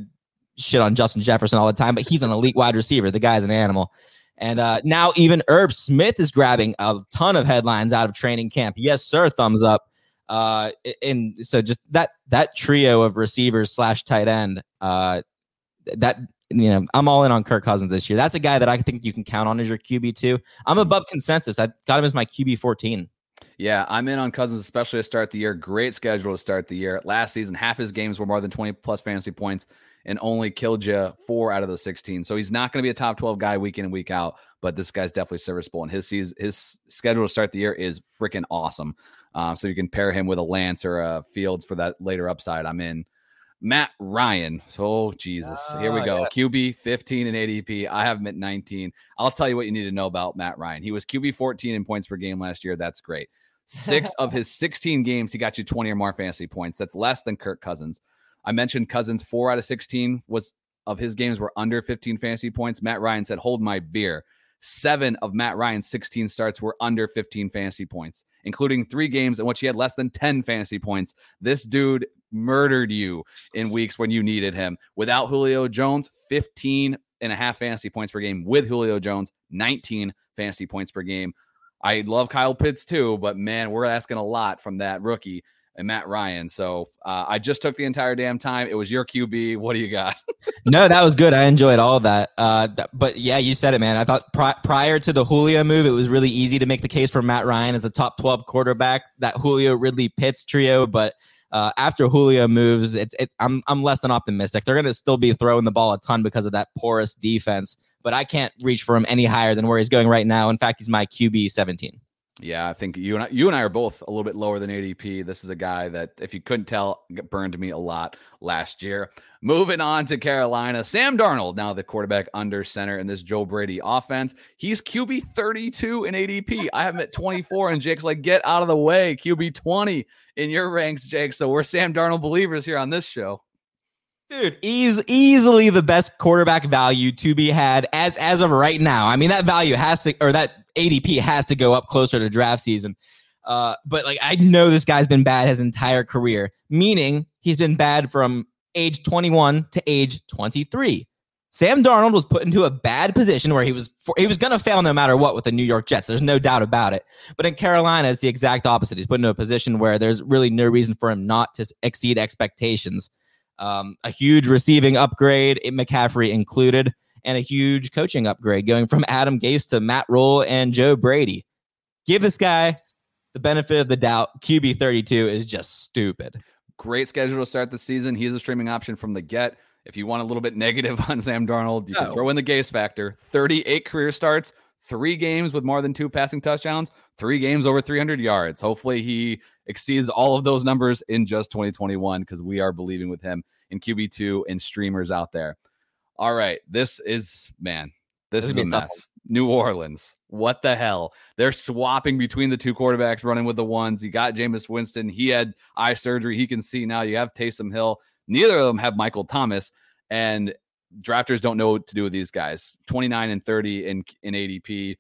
shit on Justin Jefferson all the time, but he's an elite wide receiver. The guy's an animal. And uh, now even Irv Smith is grabbing a ton of headlines out of training camp. Yes, sir. Thumbs up. Uh, and so just that that trio of receivers slash tight end, uh, that you know, I'm all in on Kirk Cousins this year. That's a guy that I think you can count on as your QB two. I'm mm-hmm. above consensus. I got him as my QB 14. Yeah, I'm in on Cousins, especially to start the year. Great schedule to start the year. Last season, half his games were more than 20 plus fantasy points and only killed you four out of those 16. So he's not going to be a top 12 guy week in and week out, but this guy's definitely serviceable. And his season, his schedule to start the year is freaking awesome. Um, so you can pair him with a Lance or a Fields for that later upside. I'm in. Matt Ryan. Oh, Jesus. Here we ah, go. Yes. QB 15 and ADP. I have him at 19. I'll tell you what you need to know about Matt Ryan. He was QB 14 in points per game last year. That's great. Six of his 16 games, he got you 20 or more fantasy points. That's less than Kirk Cousins. I mentioned Cousins four out of 16 was of his games were under 15 fantasy points. Matt Ryan said, Hold my beer. Seven of Matt Ryan's 16 starts were under 15 fantasy points, including three games in which he had less than 10 fantasy points. This dude murdered you in weeks when you needed him. Without Julio Jones, 15 and a half fantasy points per game. With Julio Jones, 19 fantasy points per game. I love Kyle Pitts too, but man, we're asking a lot from that rookie and Matt Ryan. So uh, I just took the entire damn time. It was your QB. What do you got? no, that was good. I enjoyed all that. Uh, th- but yeah, you said it, man. I thought pri- prior to the Julio move, it was really easy to make the case for Matt Ryan as a top 12 quarterback, that Julio Ridley Pitts trio. But uh, after Julio moves, it's it, I'm I'm less than optimistic. They're going to still be throwing the ball a ton because of that porous defense. But I can't reach for him any higher than where he's going right now. In fact, he's my QB 17. Yeah, I think you and I, you and I are both a little bit lower than ADP. This is a guy that, if you couldn't tell, burned me a lot last year. Moving on to Carolina, Sam Darnold, now the quarterback under center in this Joe Brady offense. He's QB 32 in ADP. I have him at 24, and Jake's like, get out of the way. QB 20 in your ranks, Jake. So we're Sam Darnold believers here on this show. Dude, he's easily the best quarterback value to be had as as of right now. I mean, that value has to, or that ADP has to go up closer to draft season. Uh, but like, I know this guy's been bad his entire career, meaning he's been bad from age 21 to age 23. Sam Darnold was put into a bad position where he was for, he was going to fail no matter what with the New York Jets. There's no doubt about it. But in Carolina, it's the exact opposite. He's put into a position where there's really no reason for him not to exceed expectations. Um, a huge receiving upgrade, McCaffrey included, and a huge coaching upgrade going from Adam Gase to Matt Rhule and Joe Brady. Give this guy the benefit of the doubt. QB 32 is just stupid. Great schedule to start the season. He's a streaming option from the get. If you want a little bit negative on Sam Darnold, you can throw in the Gase factor. 38 career starts, three games with more than two passing touchdowns, three games over 300 yards. Hopefully, he exceeds all of those numbers in just 2021 because we are believing with him in QB2 and streamers out there. All right. This is, man, this, this is a mess. New Orleans. What the hell? They're swapping between the two quarterbacks, running with the ones. You got Jameis Winston. He had eye surgery. He can see now. You have Taysom Hill. Neither of them have Michael Thomas. And drafters don't know what to do with these guys. 29 and 30 in in ADP.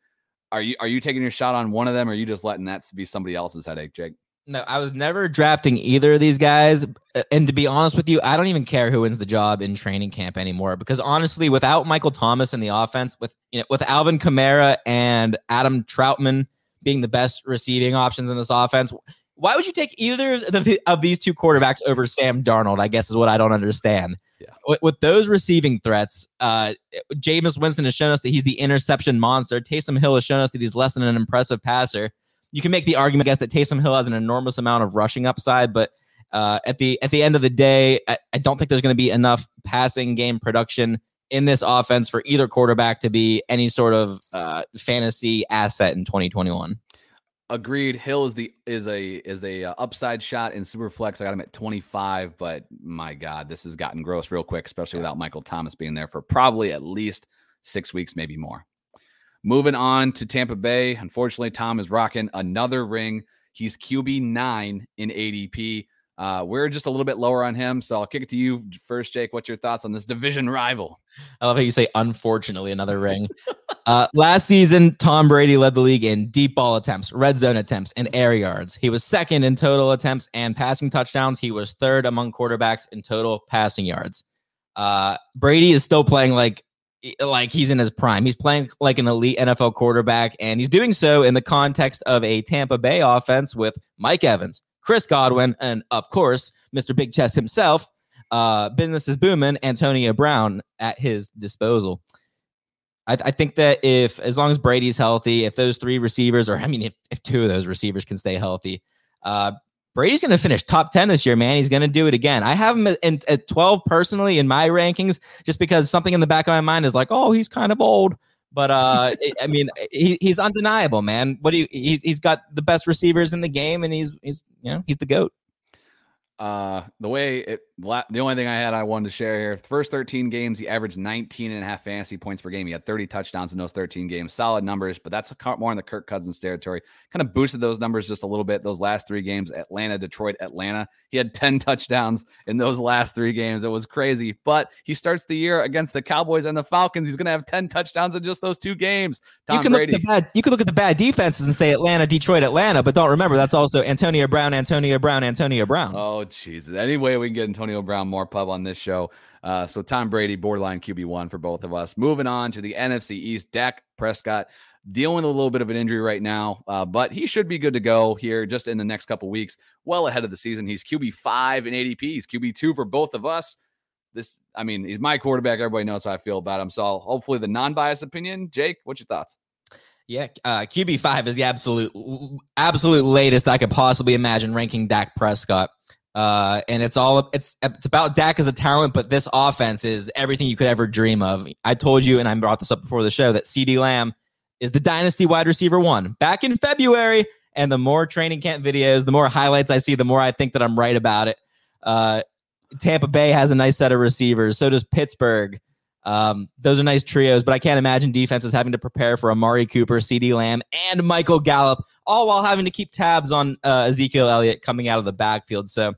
Are you are you taking your shot on one of them or are you just letting that be somebody else's headache, Jake? No, I was never drafting either of these guys. And to be honest with you, I don't even care who wins the job in training camp anymore because honestly, without Michael Thomas in the offense, with you know, with Alvin Kamara and Adam Trautman being the best receiving options in this offense, why would you take either of, the, of these two quarterbacks over Sam Darnold? I guess is what I don't understand. Yeah. With, with those receiving threats, uh, Jameis Winston has shown us that he's the interception monster. Taysom Hill has shown us that he's less than an impressive passer you can make the argument, I guess, that Taysom Hill has an enormous amount of rushing upside, but uh, at the at the end of the day, I, I don't think there's going to be enough passing game production in this offense for either quarterback to be any sort of uh, fantasy asset in 2021. Agreed. Hill is the is a is a uh, upside shot in Superflex. I got him at 25, but my God, this has gotten gross real quick, especially without Michael Thomas being there for probably at least six weeks, maybe more. Moving on to Tampa Bay. Unfortunately, Tom is rocking another ring. He's QB nine in ADP. Uh, we're just a little bit lower on him, so I'll kick it to you first, Jake. What's your thoughts on this division rival? I love how you say "unfortunately" another ring. uh, last season, Tom Brady led the league in deep ball attempts, red zone attempts, and air yards. He was second in total attempts and passing touchdowns. He was third among quarterbacks in total passing yards. Uh, Brady is still playing like like he's in his prime. He's playing like an elite NFL quarterback, and he's doing so in the context of a Tampa Bay offense with Mike Evans, Chris Godwin, and of course, Mr. Big Chest himself. Uh, business is booming. Antonio Brown at his disposal. I, I, think that if, as long as Brady's healthy, if those three receivers, or I mean, if, if two of those receivers can stay healthy, uh, Brady's going to finish top 10 this year, man. He's going to do it again. I have him at, at 12 personally in my rankings just because something in the back of my mind is like, oh, he's kind of old. But uh, I mean, he, he's undeniable, man. What do you? He's he's got the best receivers in the game, and he's he's you know he's the goat. Uh, the way it, the only thing I had I wanted to share here, first 13 games, he averaged 19 and a half fantasy points per game. He had 30 touchdowns in those 13 games, solid numbers, but that's more in the Kirk Cousins territory. Kind of boosted those numbers just a little bit. Those last three games, Atlanta, Detroit, Atlanta, he had 10 touchdowns in those last three games. It was crazy, but he starts the year against the Cowboys and the Falcons. He's going to have 10 touchdowns in just those two games. Tom you can Brady. look at the bad, you can look at the bad defenses and say Atlanta, Detroit, Atlanta, but don't remember that's also Antonio Brown, Antonio Brown, Antonio Brown. Oh, Jesus. Any way we can get Antonio Brown more pub on this show. Uh, so Tom Brady, borderline QB one for both of us. Moving on to the NFC East, Dak Prescott dealing with a little bit of an injury right now, uh, but he should be good to go here just in the next couple weeks. Well ahead of the season, he's QB five in ADP. He's QB two for both of us. This, I mean, he's my quarterback. Everybody knows how I feel about him. So hopefully, the non-biased opinion. Jake, what's your thoughts? Yeah, uh, QB five is the absolute, absolute latest I could possibly imagine ranking Dak Prescott. Uh, and it's all it's it's about Dak as a talent, but this offense is everything you could ever dream of. I told you, and I brought this up before the show, that CeeDee Lamb is the dynasty wide receiver one back in February. And the more training camp videos, the more highlights I see, the more I think that I'm right about it. Uh, Tampa Bay has a nice set of receivers. So does Pittsburgh. Um, those are nice trios, but I can't imagine defenses having to prepare for Amari Cooper, CeeDee Lamb, and Michael Gallup, all while having to keep tabs on uh, Ezekiel Elliott coming out of the backfield. So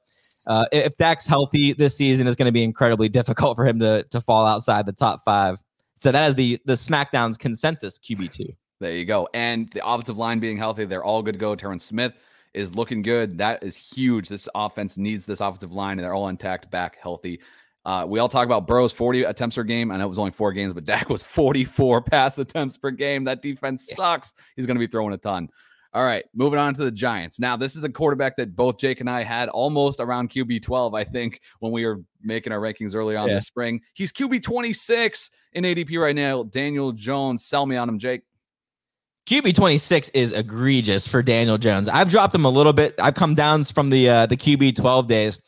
uh, if Dak's healthy this season, it's going to be incredibly difficult for him to to fall outside the top five. So that is the the SmackDown's consensus QB two. There you go. And the offensive line being healthy, they're all good to go. Terrence Smith is looking good. That is huge. This offense needs this offensive line, and they're all intact, back healthy. Uh, we all talk about Burrow's 40 attempts per game. I know it was only four games, but Dak was 44 pass attempts per game. That defense sucks. He's going to be throwing a ton. All right, moving on to the Giants. Now, this is a quarterback that both Jake and I had almost around QB 12, I think, when we were making our rankings early on yeah. this spring. He's QB 26 in ADP right now. Daniel Jones, sell me on him, Jake. QB 26 is egregious for Daniel Jones. I've dropped him a little bit. I've come down from the uh, the QB 12 days.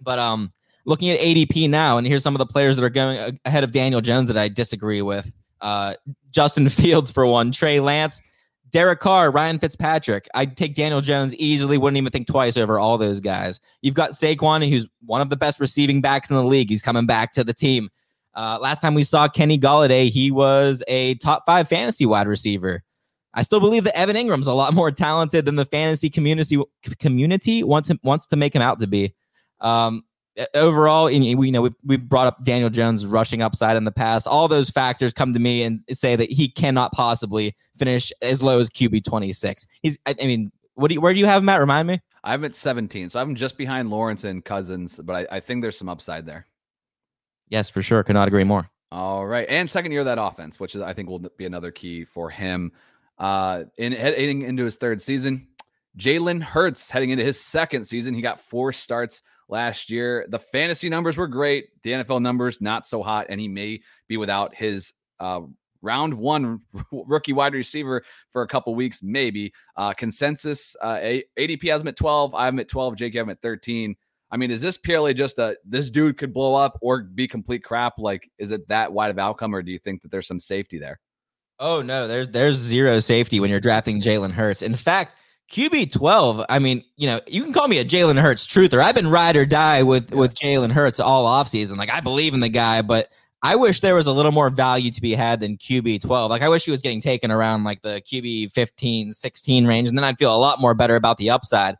But um looking at ADP now and here's some of the players that are going ahead of Daniel Jones that I disagree with. Uh, Justin Fields for one, Trey Lance, Derek Carr, Ryan Fitzpatrick. I'd take Daniel Jones easily. Wouldn't even think twice over all those guys. You've got Saquon, who's one of the best receiving backs in the league. He's coming back to the team. Uh, last time we saw Kenny Golladay, he was a top five fantasy wide receiver. I still believe that Evan Engram's a lot more talented than the fantasy community community wants him, wants to make him out to be. Um, overall, we you know we we brought up Daniel Jones rushing upside in the past. All those factors come to me and say that he cannot possibly finish as low as QB twenty six. He's I, I, mean, what do you, where do you have Matt? Remind me. I'm at 17, so I'm just behind Lawrence and Cousins, but I, I think there's some upside there. Yes, for sure. Could not agree more. All right, and second year of that offense, which is I think will be another key for him. Uh, in heading into his third season, Jalen Hurts heading into his second season, he got four starts last year. The fantasy numbers were great. The NFL numbers not so hot, and he may be without his uh, round one rookie wide receiver for a couple weeks, maybe. Uh, consensus uh, ADP has him at 12. I have him at 12. Jake, you have him at 13. I mean, is this purely just a this dude could blow up or be complete crap? Like, is it that wide of outcome, or do you think that there's some safety there? Oh no, there's there's zero safety when you're drafting Jalen Hurts. In fact, QB twelve. I mean, you know, you can call me a Jalen Hurts truther. I've been ride or die with yeah. with Jalen Hurts all offseason. Like I believe in the guy, but I wish there was a little more value to be had than QB 12. Like I wish he was getting taken around like the QB 15, 16 range, and then I'd feel a lot more better about the upside.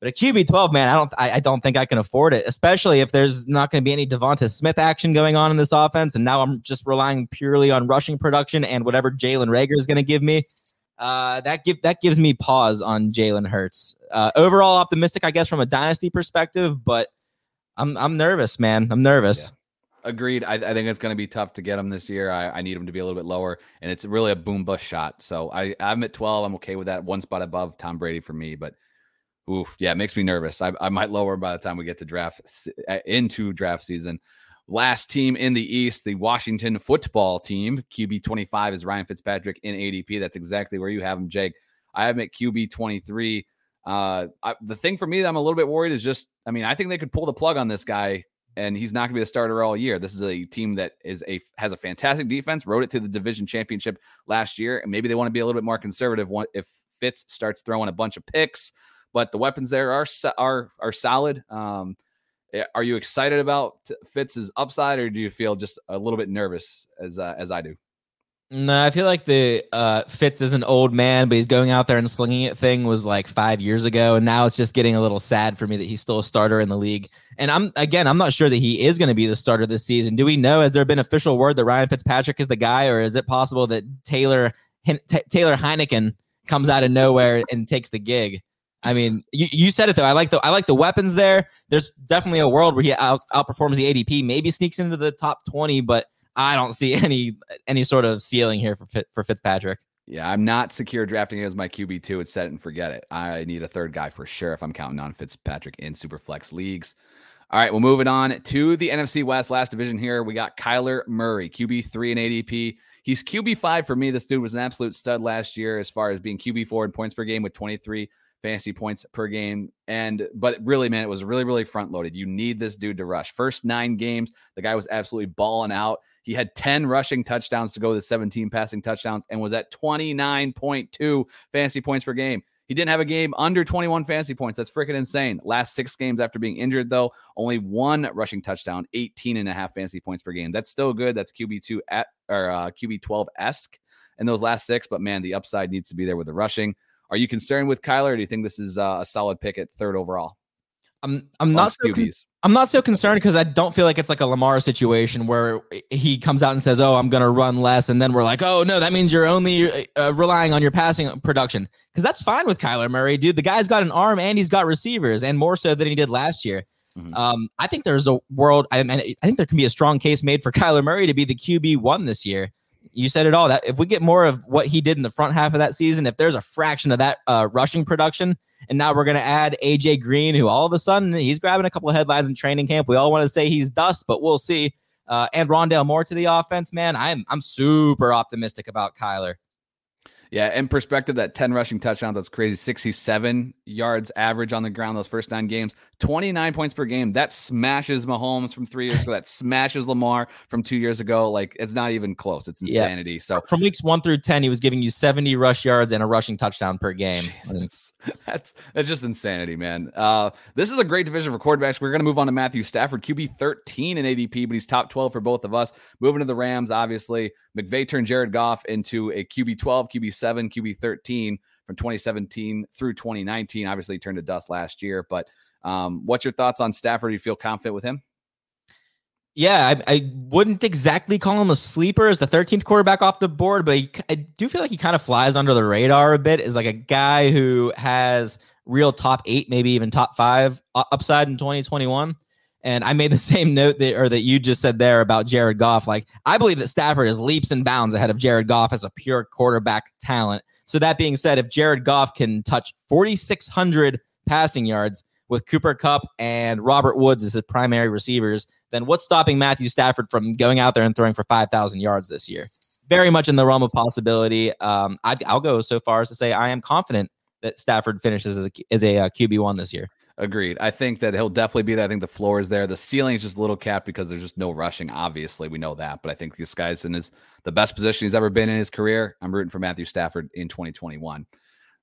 But a QB 12, man, I don't I, I don't think I can afford it, especially if there's not going to be any Devonta Smith action going on in this offense. And now I'm just relying purely on rushing production and whatever Jalen Reagor is going to give me. Uh, that give that gives me pause on Jalen Hurts. Uh, overall optimistic, I guess, from a dynasty perspective, but I'm I'm nervous, man. I'm nervous. Yeah. Agreed. I, I, think it's going to be tough to get him this year. I, I, need him to be a little bit lower, and it's really a boom bust shot. So I, I'm at 12. I'm okay with that. One spot above Tom Brady for me, but Oof, yeah, it makes me nervous. I, I might lower by the time we get to draft into draft season. Last team in the East, the Washington football team. QB 25 is Ryan Fitzpatrick in ADP. That's exactly where you have him, Jake. I have him at QB 23. Uh, I, the thing for me that I'm a little bit worried is just, I mean, I think they could pull the plug on this guy, and he's not going to be the starter all year. This is a team that is a has a fantastic defense, wrote it to the division championship last year, and maybe they want to be a little bit more conservative if Fitz starts throwing a bunch of picks but the weapons there are are are solid. Um, are you excited about Fitz's upside, or do you feel just a little bit nervous as uh, as I do? No, I feel like the uh, Fitz is an old man, but he's going out there and slinging it thing was like five years ago, and now it's just getting a little sad for me that he's still a starter in the league. And I'm again, I'm not sure that he is going to be the starter this season. Do we know? Has there been official word that Ryan Fitzpatrick is the guy, or is it possible that Taylor Taylor Heinicke comes out of nowhere and takes the gig? I mean, you, you said it though. I like the I like the weapons there. There's definitely a world where he out, outperforms the ADP, maybe sneaks into the top 20, but I don't see any any sort of ceiling here for for Fitzpatrick. Yeah, I'm not secure drafting him as my QB two. It's set it and forget it. I need a third guy for sure if I'm counting on Fitzpatrick in super flex leagues. All right, we'll move it on to the NFC West last division here. We got Kyler Murray, QB three and ADP. He's QB five for me. This dude was an absolute stud last year as far as being QB four in points per game with 23 fantasy points per game. And but really, man, it was really, really front loaded. You need this dude to rush. First nine games, the guy was absolutely balling out. He had 10 rushing touchdowns to go to 17 passing touchdowns and was at 29.2 fantasy points per game. He didn't have a game under 21 fantasy points. That's freaking insane. Last six games after being injured, though, only one rushing touchdown, 18 and a half fantasy points per game. That's still good. That's QB2 at or uh, QB 12 esque in those last six. But man, the upside needs to be there with the rushing. Are you concerned with Kyler? Or do you think this is uh, a solid pick at third overall? I'm I'm not so con- I'm not so concerned because I don't feel like it's like a Lamar situation where he comes out and says, "Oh, I'm going to run less," and then we're like, "Oh no, that means you're only uh, relying on your passing production." Because that's fine with Kyler Murray, dude. The guy's got an arm and he's got receivers, and more so than he did last year. Mm-hmm. Um, I think there's a world. I, mean, I think there can be a strong case made for Kyler Murray to be the QB one this year you said it all. That if we get more of what he did in the front half of that season, if there's a fraction of that uh, rushing production, and now we're going to add AJ Green, who all of a sudden he's grabbing a couple of headlines in training camp. We all want to say he's dust, but we'll see. Uh, and Rondale Moore to the offense, man. I'm I'm super optimistic about Kyler. Yeah, in perspective, that 10 rushing touchdowns, that's crazy. 67 yards average on the ground those first nine games, 29 points per game. That smashes Mahomes from three years ago. That smashes Lamar from two years ago. Like, it's not even close. It's insanity. Yeah. So, from weeks one through 10, he was giving you 70 rush yards and a rushing touchdown per game. that's that's just insanity, man. Uh, this is a great division for quarterbacks. We're going to move on to Matthew Stafford, QB 13 in ADP, but he's top 12 for both of us. Moving to the Rams, obviously. McVay turned Jared Goff into a QB 12, QB 7, QB 13 from 2017 through 2019. Obviously, turned to dust last year. But um, what's your thoughts on Stafford? Do you feel confident with him? Yeah, I, I, wouldn't exactly call him a sleeper as the 13th quarterback off the board, but he, I do feel like he kind of flies under the radar a bit. Is like a guy who has real top eight, maybe even top five uh, upside in 2021. And I made the same note that or that you just said there about Jared Goff. Like I believe that Stafford is leaps and bounds ahead of Jared Goff as a pure quarterback talent. So that being said, if Jared Goff can touch 4,600 passing yards with Cooper Kupp and Robert Woods as his primary receivers, then what's stopping Matthew Stafford from going out there and throwing for 5,000 yards this year? Very much in the realm of possibility. Um, i will go so far as to say I am confident that Stafford finishes as a, as a uh, QB one this year. Agreed. I think that he'll definitely be there. I think the floor is there. The ceiling is just a little capped because there's just no rushing. Obviously, we know that. But I think this guy's in his the best position he's ever been in his career. I'm rooting for Matthew Stafford in 2021.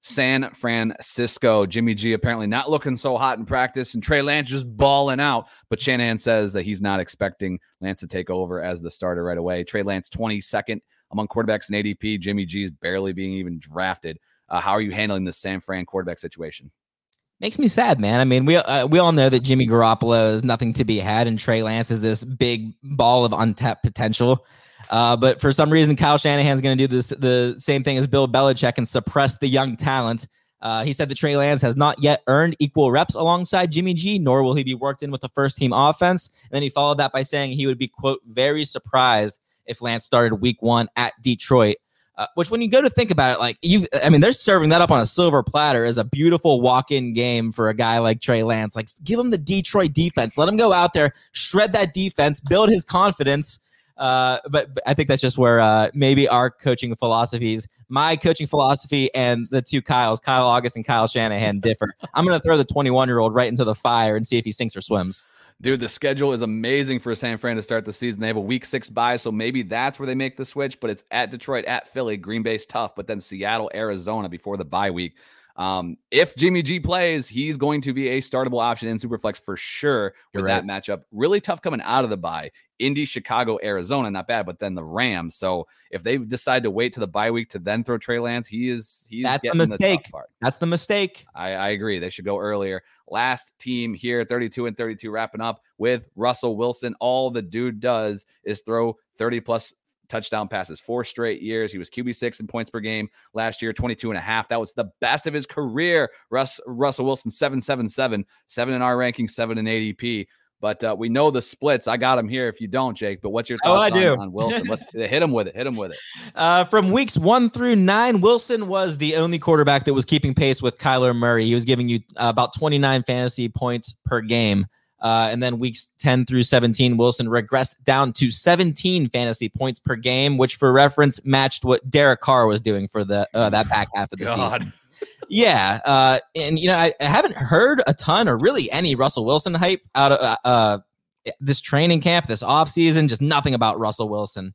San Francisco, Jimmy G apparently not looking so hot in practice, and Trey Lance just balling out. But Shanahan says that he's not expecting Lance to take over as the starter right away. Trey Lance 22nd among quarterbacks in ADP. Jimmy G is barely being even drafted. Uh, how are you handling the San Fran quarterback situation? Makes me sad, man. I mean, we uh, we all know that Jimmy Garoppolo is nothing to be had, and Trey Lance is this big ball of untapped potential. Uh, but for some reason, Kyle Shanahan's going to do this the same thing as Bill Belichick and suppress the young talent. Uh, he said that Trey Lance has not yet earned equal reps alongside Jimmy G, nor will he be worked in with the first team offense. And then he followed that by saying he would be, quote, very surprised if Lance started week one at Detroit. Uh, which, when you go to think about it, like you, I mean, they're serving that up on a silver platter as a beautiful walk-in game for a guy like Trey Lance. Like, give him the Detroit defense, let him go out there, shred that defense, build his confidence. Uh, but, but, I think that's just where uh, maybe our coaching philosophies, my coaching philosophy, and the two Kyles, Kyle August and Kyle Shanahan, differ. I'm going to throw the 21 year old right into the fire and see if he sinks or swims. Dude, the schedule is amazing for San Fran to start the season. They have a week six bye, so maybe that's where they make the switch. But it's at Detroit, at Philly, Green Bay's tough, but then Seattle, Arizona before the bye week. Um, if Jimmy G plays, he's going to be a startable option in Superflex for sure with right. that matchup. Really tough coming out of the bye. Indy, Chicago, Arizona, not bad, but then the Rams. So if they decide to wait to the bye week to then throw Trey Lance, he is he's that's the mistake. The that's the mistake. I, I agree. They should go earlier. Last team here, 32 and 32, wrapping up with Russell Wilson. All the dude does is throw 30 plus touchdown passes four straight years. He was QB6 in points per game last year, 22 and a half. That was the best of his career. Russ Russell Wilson, 777, seven in our ranking, seven in ADP. But uh, we know the splits. I got him here. If you don't, Jake, but what's your thoughts oh, I on, do. on Wilson? Let's hit him with it. Hit him with it. Uh, from weeks one through nine, Wilson was the only quarterback that was keeping pace with Kyler Murray. He was giving you uh, about 29 fantasy points per game. Uh, and then weeks 10 through 17, Wilson regressed down to 17 fantasy points per game, which for reference matched what Derek Carr was doing for the uh, that back half of the God. season. Yeah, uh, and you know I, I, haven't heard a ton or really any Russell Wilson hype out of uh, uh, this training camp, this off season. Just nothing about Russell Wilson.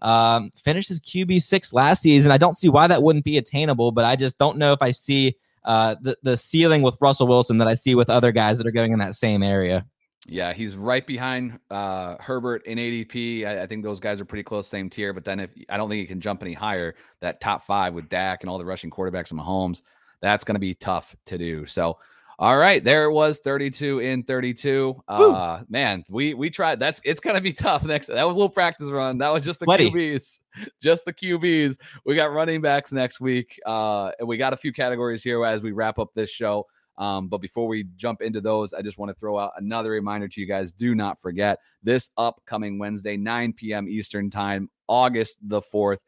Um, finished his QB six last season. I don't see why that wouldn't be attainable, but I just don't know if I see uh, the the ceiling with Russell Wilson that I see with other guys that are going in that same area. Yeah, he's right behind uh, Herbert in ADP. I, I, think those guys are pretty close, same tier. But then if I don't think he can jump any higher, that top five with Dak and all the rushing quarterbacks and Mahomes, that's going to be tough to do. So all right, there it was, 32 in 32. Uh man, we we tried. That's it's gonna be tough next. That was a little practice run. That was just the. QBs. Just the QBs. We got running backs next week. Uh and we got a few categories here as we wrap up this show. Um, but before we jump into those, I just want to throw out another reminder to you guys. Do not forget this upcoming Wednesday, 9 p.m. Eastern time, August the 4th.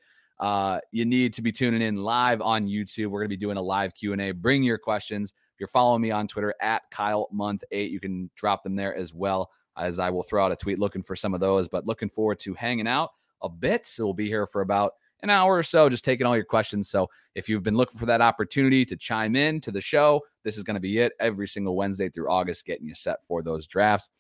Uh, you need to be tuning in live on YouTube. We're going to be doing a live Q&A. Bring your questions you're following me on Twitter at Kyle Month Eight, you can drop them there as well. As I will throw out a tweet looking for some of those, but looking forward to hanging out a bit. So we'll be here for about an hour or so, just taking all your questions. So if you've been looking for that opportunity to chime in to the show, this is going to be it every single Wednesday through August, getting you set for those drafts.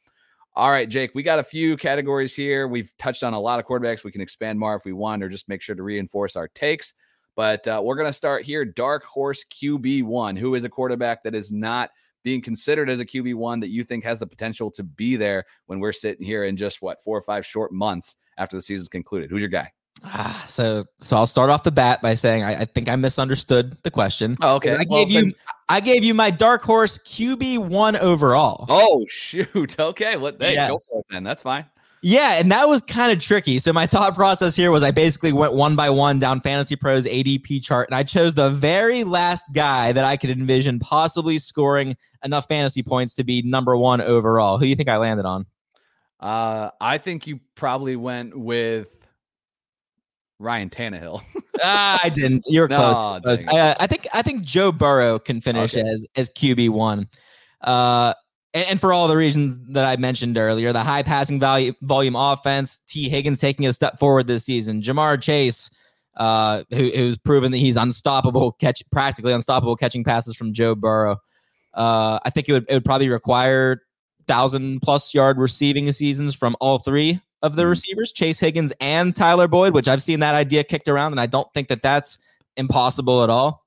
All right, Jake, we got a few categories here. We've touched on a lot of quarterbacks. We can expand more if we want, or just make sure to reinforce our takes. But uh, we're going to start here. Dark Horse QB1. Who is a quarterback that is not being considered as a QB1 that you think has the potential to be there when we're sitting here in just what, four or five short months after the season's concluded? Who's your guy? Ah, so so I'll start off the bat by saying I, I think I misunderstood the question. Oh, okay. I well, gave you. I gave you my dark horse QB one overall. Oh shoot. Okay. What well, yes. go for it then. That's fine. Yeah, and that was kind of tricky. So my thought process here was I basically went one by one down Fantasy Pros ADP chart, and I chose the very last guy that I could envision possibly scoring enough fantasy points to be number one overall. Who do you think I landed on? Uh, I think you probably went with Ryan Tannehill. ah, I didn't. You're close. No, close. I, uh, I, think I think Joe Burrow can finish okay. as as QB one. Uh, and, and, for all the reasons that I mentioned earlier, the high passing value volume offense, Tee Higgins taking a step forward this season, Ja'Marr Chase, uh, who, who's proven that he's unstoppable, catch practically unstoppable catching passes from Joe Burrow. Uh, I think it would it would probably require thousand plus yard receiving seasons from all three of the mm-hmm. receivers, Chase Higgins and Tyler Boyd, which I've seen that idea kicked around, and I don't think that that's impossible at all.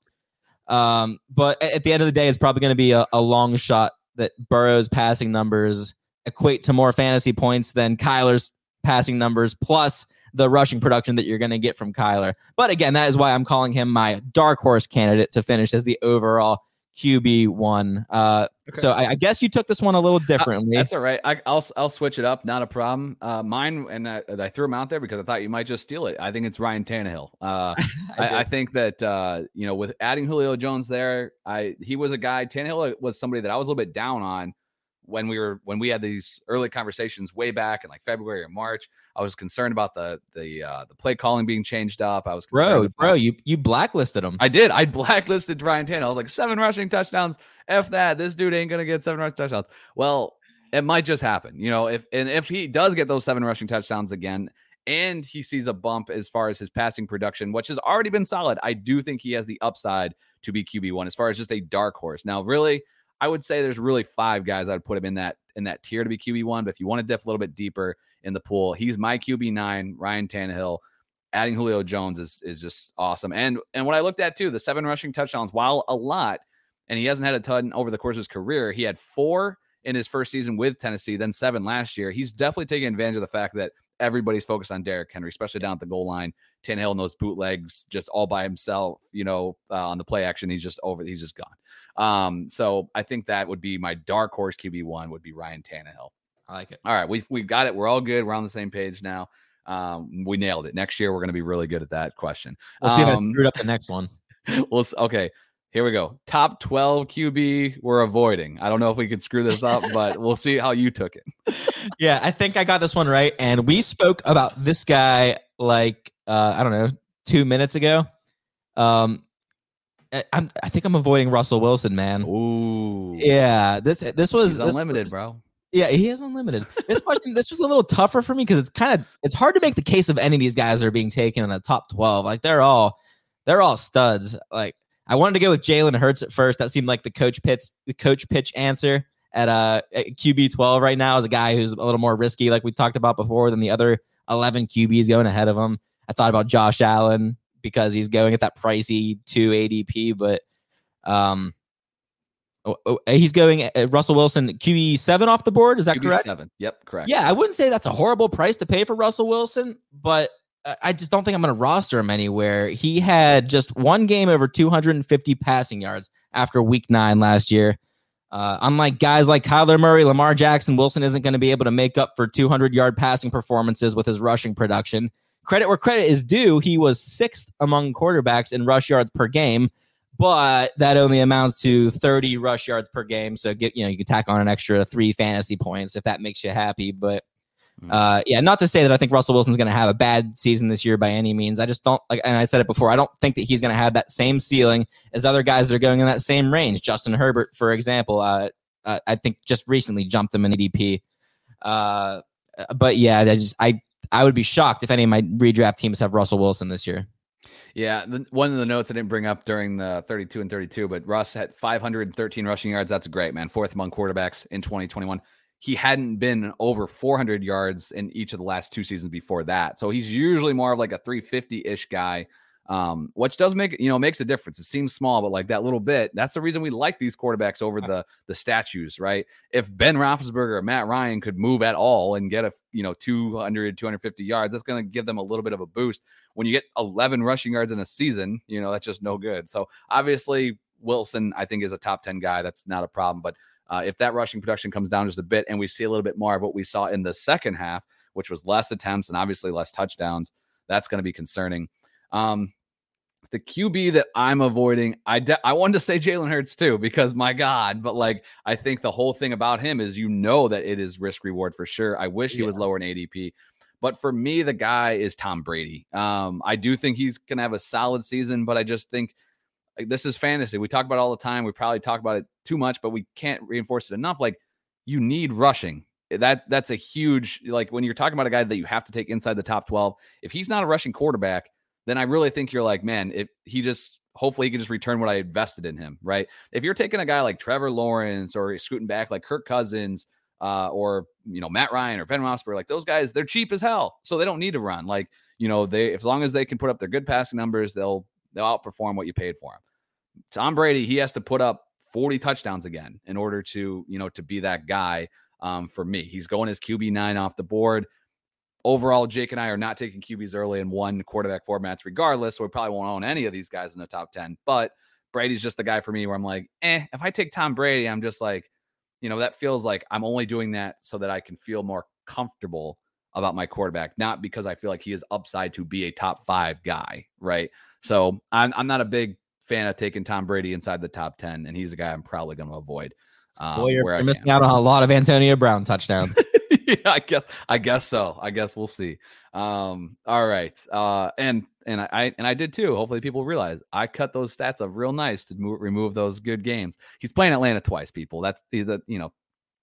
Um, but at the end of the day, it's probably going to be a, a, long shot that Burrow's passing numbers equate to more fantasy points than Kyler's passing numbers, plus the rushing production that you're going to get from Kyler. But again, that is why I'm calling him my dark horse candidate to finish as the overall QB one. Uh, okay. So I, I, guess you took this one a little differently. Uh, that's all right. I, will I'll switch it up. Not a problem. Uh, mine and I, I, threw him out there because I thought you might just steal it. I think it's Ryan Tannehill. Uh, I, I, think that uh, you know with adding Julio Jones there, I he was a guy. Tannehill was somebody that I was a little bit down on when we were when we had these early conversations way back in like February or March. I was concerned about the the uh, the play calling being changed up. I was bro, bro, you you blacklisted him. I did. I blacklisted Ryan Tannehill. I was like seven rushing touchdowns. F that. This dude ain't gonna get seven rushing touchdowns. Well, it might just happen. You know, if and if he does get those seven rushing touchdowns again, and he sees a bump as far as his passing production, which has already been solid, I do think he has the upside to be QB one as far as just a dark horse. Now, really, I would say there's really five guys I'd put him in that in that tier to be QB one. But if you want to dip a little bit deeper in the pool, he's my QB nine. Ryan Tannehill. Adding Julio Jones is is just awesome. And and what I looked at too, the seven rushing touchdowns, while a lot, and he hasn't had a ton over the course of his career. He had four in his first season with Tennessee, then seven last year. He's definitely taking advantage of the fact that everybody's focused on Derrick Henry, especially down at the goal line. Tannehill and those bootlegs just all by himself, you know, uh, on the play action. He's just over, he's just gone. Um, so I think that would be my dark horse QB one would be Ryan Tannehill. I like it. All right, we've we've got it. We're all good. We're on the same page now. Um, we nailed it. Next year we're going to be really good at that question. We'll see if I um, screwed up the next one. we'll okay. Here we go. Top 12 QB we're avoiding. I don't know if we could screw this up, but we'll see how you took it. yeah, I think I got this one right. And we spoke about this guy like uh, I don't know, two minutes ago. Um I'm, I think I'm avoiding Russell Wilson, man. Ooh. Yeah. This this was He's unlimited, this, bro. Yeah, he is unlimited. This question, this was a little tougher for me because it's kind of it's hard to make the case of any of these guys that are being taken in the top twelve. Like they're all they're all studs. Like I wanted to go with Jalen Hurts at first. That seemed like the coach pitch the coach pitch answer at uh at QB twelve right now is a guy who's a little more risky, like we talked about before, than the other eleven QBs going ahead of him. I thought about Josh Allen because he's going at that pricey two ADP, but um. Oh, oh, he's going uh, Russell Wilson QB seven off the board. Is that QB correct? Seven. Yep, correct. Yeah, I wouldn't say that's a horrible price to pay for Russell Wilson, but I just don't think I'm going to roster him anywhere. He had just one game over 250 passing yards after week nine last year. Uh, unlike guys like Kyler Murray, Lamar Jackson, Wilson isn't going to be able to make up for 200 yard passing performances with his rushing production. Credit where credit is due, he was sixth among quarterbacks in rush yards per game, but that only amounts to 30 rush yards per game. So get you know you can tack on an extra three fantasy points if that makes you happy. But Mm. Uh, yeah, not to say that I think Russell Wilson's going to have a bad season this year by any means. I just don't like, and I said it before. I don't think that he's going to have that same ceiling as other guys that are going in that same range. Justin Herbert, for example, uh, uh, I think just recently jumped him in ADP. Uh, but yeah, I just I I would be shocked if any of my redraft teams have Russell Wilson this year. Yeah, the, one of the notes I didn't bring up during the 32 and 32, but Russ had 513 rushing yards. That's great, man. Fourth among quarterbacks in 2021. He hadn't been over 400 yards in each of the last two seasons before that. So he's usually more of like a 350 ish guy um, which does make you know makes a difference. It seems small, but like that little bit, that's the reason we like these quarterbacks over the the statues, right? If Ben Roethlisberger or Matt Ryan could move at all and get a you know 200 250 yards, that's going to give them a little bit of a boost. When you get 11 rushing yards in a season, you know that's just no good. So obviously Wilson, I think, is a top 10 guy. That's not a problem, but uh, if that rushing production comes down just a bit and we see a little bit more of what we saw in the second half, which was less attempts and obviously less touchdowns, that's going to be concerning. Um, the QB that I'm avoiding, I de- I wanted to say Jalen Hurts too because my God, but like I think the whole thing about him is you know that it is risk reward for sure. I wish he yeah. was lower in ADP, but for me the guy is Tom Brady. Um, I do think he's gonna have a solid season, but I just think like, this is fantasy. We talk about all the time. We probably talk about it too much, but we can't reinforce it enough. Like you need rushing that that's a huge like when you're talking about a guy that you have to take inside the top 12 if he's not a rushing quarterback then I really think you're like, man, if he just hopefully he can just return what I invested in him, right? If you're taking a guy like Trevor Lawrence or scooting back like Kirk Cousins uh, or you know Matt Ryan or Ben Roethlisberger, like those guys, they're cheap as hell, so they don't need to run. Like you know, they as long as they can put up their good passing numbers, they'll they'll outperform what you paid for them. Tom Brady, he has to put up 40 touchdowns again in order to you know to be that guy. Um, for me, he's going his QB nine off the board overall, Jake and I are not taking QBs early in one quarterback formats, regardless. So we probably won't own any of these guys in the top 10. But Brady's just the guy for me where I'm like, eh, if I take Tom Brady, I'm just like, you know, that feels like I'm only doing that so that I can feel more comfortable about my quarterback, not because I feel like he is upside to be a top five guy, right? So I'm, I'm not a big fan of taking Tom Brady inside the top 10, and he's a guy I'm probably going to avoid. Um, Boy, you're, you're missing out on a lot of Antonio Brown touchdowns. Yeah, I guess I guess so. I guess we'll see. Um, all right. Uh, and and I, and I did too. Hopefully, people realize I cut those stats up real nice to move, remove those good games. He's playing Atlanta twice, people. That's the you know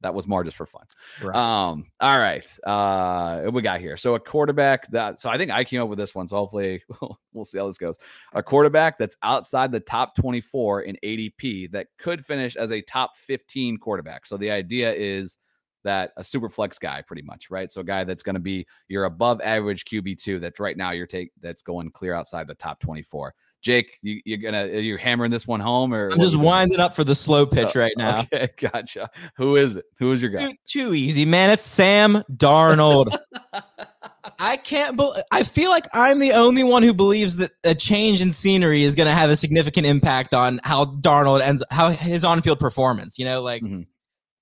that was more just for fun. Right. Um, all right. Uh, we got here. So a quarterback that, so I think I came up with this one. So hopefully we'll see how this goes. A quarterback that's outside the top 24 in ADP that could finish as a top 15 quarterback. So the idea is that a super flex guy pretty much, right? So a guy that's going to be your above average QB2 that's right now you're take that's going clear outside the top 24. Jake, you, you're gonna you're hammering this one home, or I'm just winding up for the slow pitch oh, right now. Okay, gotcha. Who is it? Who is your guy? Too, too easy, man. It's Sam Darnold. I can't. Be- I feel like I'm the only one who believes that a change in scenery is going to have a significant impact on how Darnold ends, how his on-field performance. You know, like mm-hmm.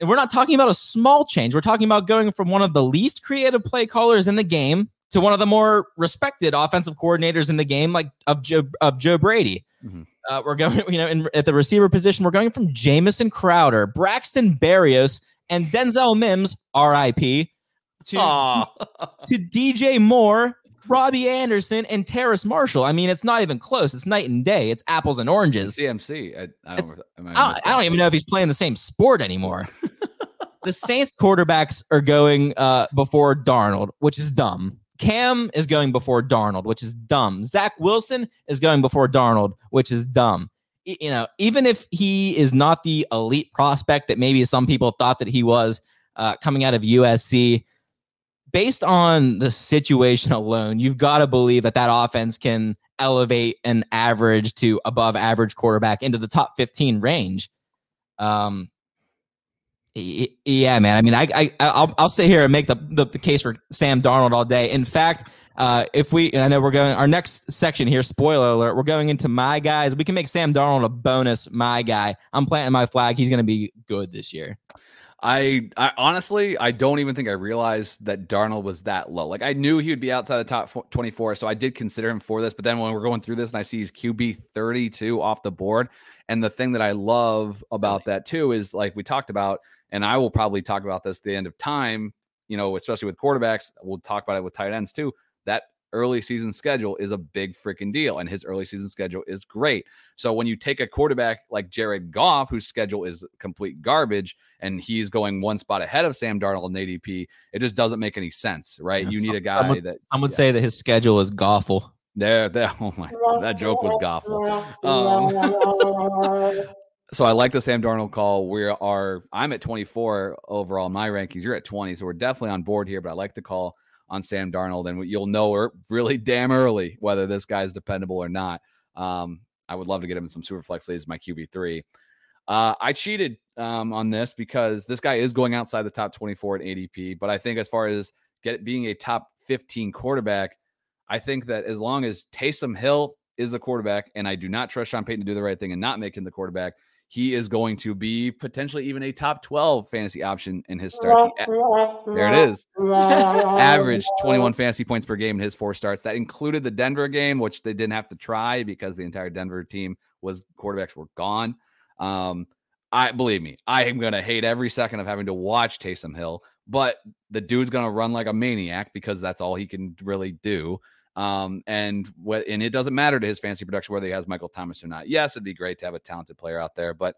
And we're not talking about a small change. We're talking about going from one of the least creative play callers in the game to one of the more respected offensive coordinators in the game, like of Joe of Joe Brady. Mm-hmm. Uh, we're going, you know, in, at the receiver position, we're going from Jamison Crowder, Braxton Berrios, and Denzel Mims, R.I.P. to to DJ Moore, Robbie Anderson and Terrace Marshall. I mean, it's not even close. It's night and day. It's apples and oranges. CMC. I, I don't, I, I, I don't even know if he's playing the same sport anymore. the Saints quarterbacks are going uh, before Darnold, which is dumb. Cam is going before Darnold, which is dumb. Zach Wilson is going before Darnold, which is dumb. You know, even if he is not the elite prospect that maybe some people thought that he was uh, coming out of USC, based on the situation alone, you've got to believe that that offense can elevate an average to above average quarterback into the top 15 range. Um, yeah, man. I mean, I, I, I'll, I'll sit here and make the, the, the case for Sam Darnold all day. In fact, uh, if we, I know we're going, our next section here, spoiler alert, we're going into my guys. We can make Sam Darnold a bonus, my guy. I'm planting my flag. He's going to be good this year. I, I honestly, I don't even think I realized that Darnold was that low. Like I knew he would be outside the top 24, so I did consider him for this. But then when we're going through this and I see he's QB 32 off the board, and the thing that I love about that too is like we talked about, and I will probably talk about this at the end of time. You know, especially with quarterbacks, we'll talk about it with tight ends too. That early season schedule is a big freaking deal, and his early season schedule is great. So when you take a quarterback like Jared Goff, whose schedule is complete garbage, and he's going one spot ahead of Sam Darnold in ADP, it just doesn't make any sense, right? Yeah, you need a guy would, that I would yeah. say that his schedule is Goffle. There, there. Oh my, that joke was awful. Um, so I like the Sam Darnold call. We are. I'm at 24 overall in my rankings. You're at 20, so we're definitely on board here. But I like the call on Sam Darnold, and you'll know really damn early whether this guy's dependable or not. Um, I would love to get him in some super flex leagues, my QB three. Uh, I cheated um, on this because this guy is going outside the top 24 at ADP. But I think as far as get being a top 15 quarterback, I think that as long as Taysom Hill is the quarterback, and I do not trust Sean Payton to do the right thing and not make him the quarterback, he is going to be potentially even a top 12 fantasy option in his starts. there it is. Average 21 fantasy points per game in his four starts. That included the Denver game, which they didn't have to try because the entire Denver team was quarterbacks were gone. Um, I believe me, I am gonna hate every second of having to watch Taysom Hill, but the dude's gonna run like a maniac because that's all he can really do. Um, and what and it doesn't matter to his fantasy production whether he has Michael Thomas or not. Yes, it'd be great to have a talented player out there, but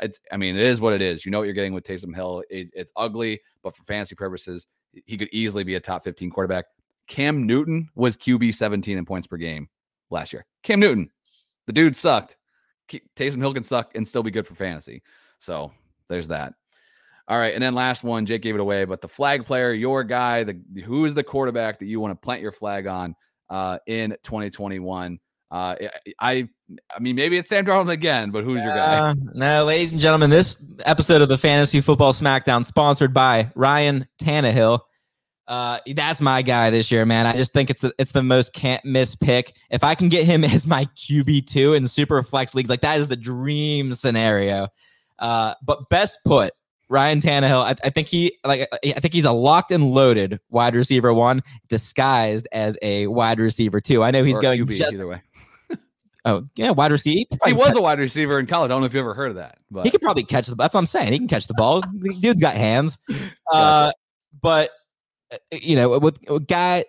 it's I mean, it is what it is. You know what you're getting with Taysom Hill. It, it's ugly, but for fantasy purposes, he could easily be a top 15 quarterback. Cam Newton was QB 17 in points per game last year. Cam Newton, the dude sucked. Taysom Hill can suck and still be good for fantasy. So there's that. All right, and then last one, Jake gave it away, but the flag player, your guy, the who is the quarterback that you want to plant your flag on uh, in 2021? Uh, I, I mean, maybe it's Sam Darnold again, but who's your guy? Uh, no, ladies and gentlemen, this episode of the Fantasy Football Smackdown sponsored by Ryan Tannehill. Uh, that's my guy this year, man. I just think it's a, it's the most can't miss pick. If I can get him as my QB two in super flex leagues, like that is the dream scenario. Uh, but best put, Ryan Tannehill. I, I, think he like I think he's a locked and loaded wide receiver one, disguised as a wide receiver two. I know he's or going QB, just, either way. oh yeah, wide receiver. He, he was a wide receiver in college. I don't know if you ever heard of that, but he could probably catch the. That's what I'm saying. He can catch the ball. the dude's got hands. Uh, but uh, you know, with, with guy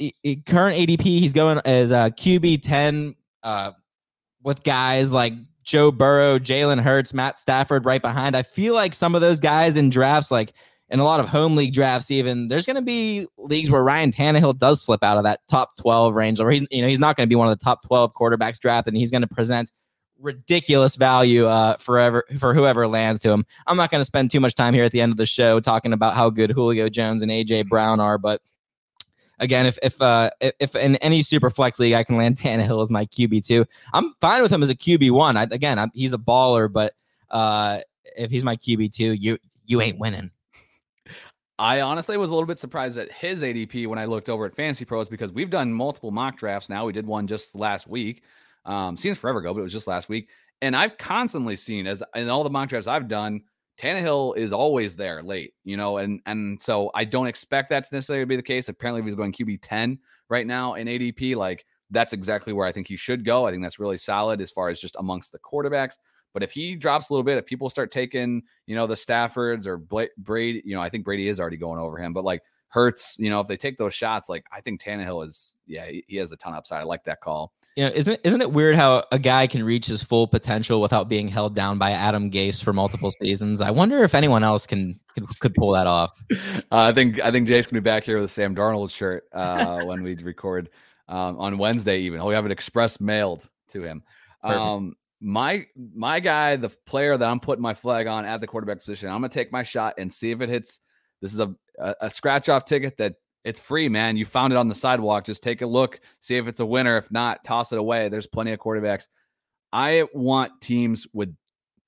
current ADP, he's going as a QB ten. Uh, with guys like Joe Burrow, Jalen Hurts, Matt Stafford right behind. I feel like some of those guys in drafts, like in a lot of home league drafts, even there's going to be leagues where Ryan Tannehill does slip out of that top 12 range, or he's you know he's not going to be one of the top 12 quarterbacks drafted, and he's going to present ridiculous value uh, forever for whoever lands to him. I'm not going to spend too much time here at the end of the show talking about how good Julio Jones and AJ Brown are, but again, if if uh if in any super flex league I can land Tannehill as my QB two, I'm fine with him as a QB one. Again, I'm, he's a baller, but uh if he's my QB two, you you ain't winning. I honestly was a little bit surprised at his ADP when I looked over at Fantasy Pros because we've done multiple mock drafts now. We did one just last week. Um, seems forever ago, but it was just last week. And I've constantly seen as in all the mock drafts I've done, Tannehill is always there late, you know, and and so I don't expect that to necessarily be the case. Apparently, if he's going QB ten right now in ADP, like that's exactly where I think he should go. I think that's really solid as far as just amongst the quarterbacks. But if he drops a little bit, if people start taking, you know, the Staffords or Brady, you know, I think Brady is already going over him. But like Hurts, you know, if they take those shots, like I think Tannehill is, yeah, he, he has a ton of upside. I like that call you know, isn't isn't it weird how a guy can reach his full potential without being held down by Adam Gase for multiple seasons? I wonder if anyone else can could, could pull that off. Uh, I think I think Jay's gonna be back here with a Sam Darnold shirt uh, when we record um, on Wednesday. Even he'll have it express mailed to him. Um, my my guy, the player that I'm putting my flag on at the quarterback position, I'm gonna take my shot and see if it hits. This is a a, a scratch off ticket that it's free, man. You found it on the sidewalk. Just take a look, see if it's a winner. If not, toss it away. There's plenty of quarterbacks. I want teams with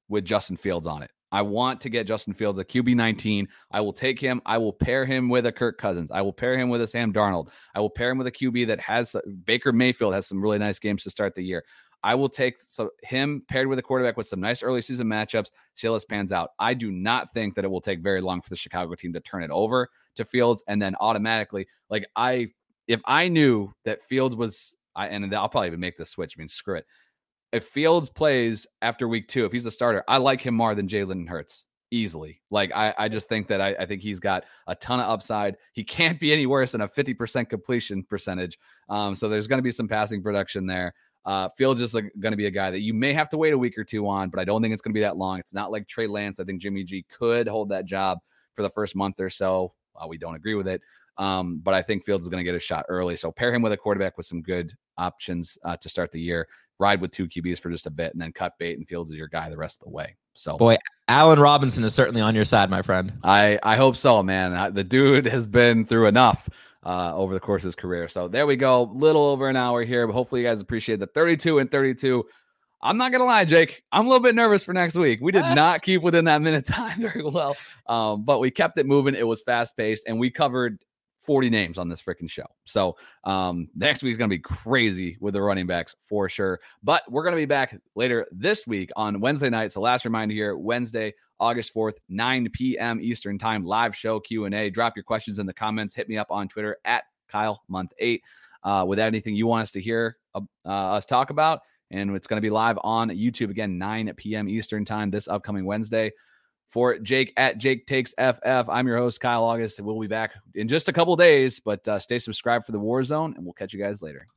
with Justin Fields on it. I want to get Justin Fields a QB 19. I will take him. I will pair him with a Kirk Cousins. I will pair him with a Sam Darnold. I will pair him with a QB that has Baker Mayfield has some really nice games to start the year. I will take so him paired with a quarterback with some nice early season matchups. See how this pans out. I do not think that it will take very long for the Chicago team to turn it over to Fields and then automatically, like I, if I knew that Fields was, I and I'll probably even make the switch. I mean, screw it. If Fields plays after week two, if he's a starter, I like him more than Jalen Hurts easily. Like I, I just think that I, I, think he's got a ton of upside. He can't be any worse than a 50% completion percentage. Um, so there's going to be some passing production there. Uh, Fields is like, going to be a guy that you may have to wait a week or two on, but I don't think it's going to be that long. It's not like Trey Lance. I think Jimmy G could hold that job for the first month or so. we don't agree with it. Um, but I think Fields is going to get a shot early. So pair him with a quarterback with some good options uh, to start the year. Ride with two QBs for just a bit, and then cut bait and Fields is your guy the rest of the way. So boy, Allen Robinson is certainly on your side, my friend. I I hope so, man. The dude has been through enough uh, over the course of his career. So there we go. Little over an hour here, but hopefully you guys appreciate the 32 and 32. I'm not gonna lie, Jake. I'm a little bit nervous for next week. We did not keep within that minute time very well, um, but we kept it moving. It was fast paced, and we covered 40 names on this freaking show. So um, next week is going to be crazy with the running backs for sure. But we're going to be back later this week on Wednesday night. So last reminder here, Wednesday, August 4th, 9 p.m. Eastern time, live show Q&A. Drop your questions in the comments. Hit me up on Twitter at Kyle Month 8 uh, with anything you want us to hear uh, us talk about. And it's going to be live on YouTube again, 9 p.m. Eastern time this upcoming Wednesday. For Jake at Jake Takes FF, I'm your host, Kyle August. We'll be back in just a couple days, but uh, stay subscribed for the War Zone, and we'll catch you guys later.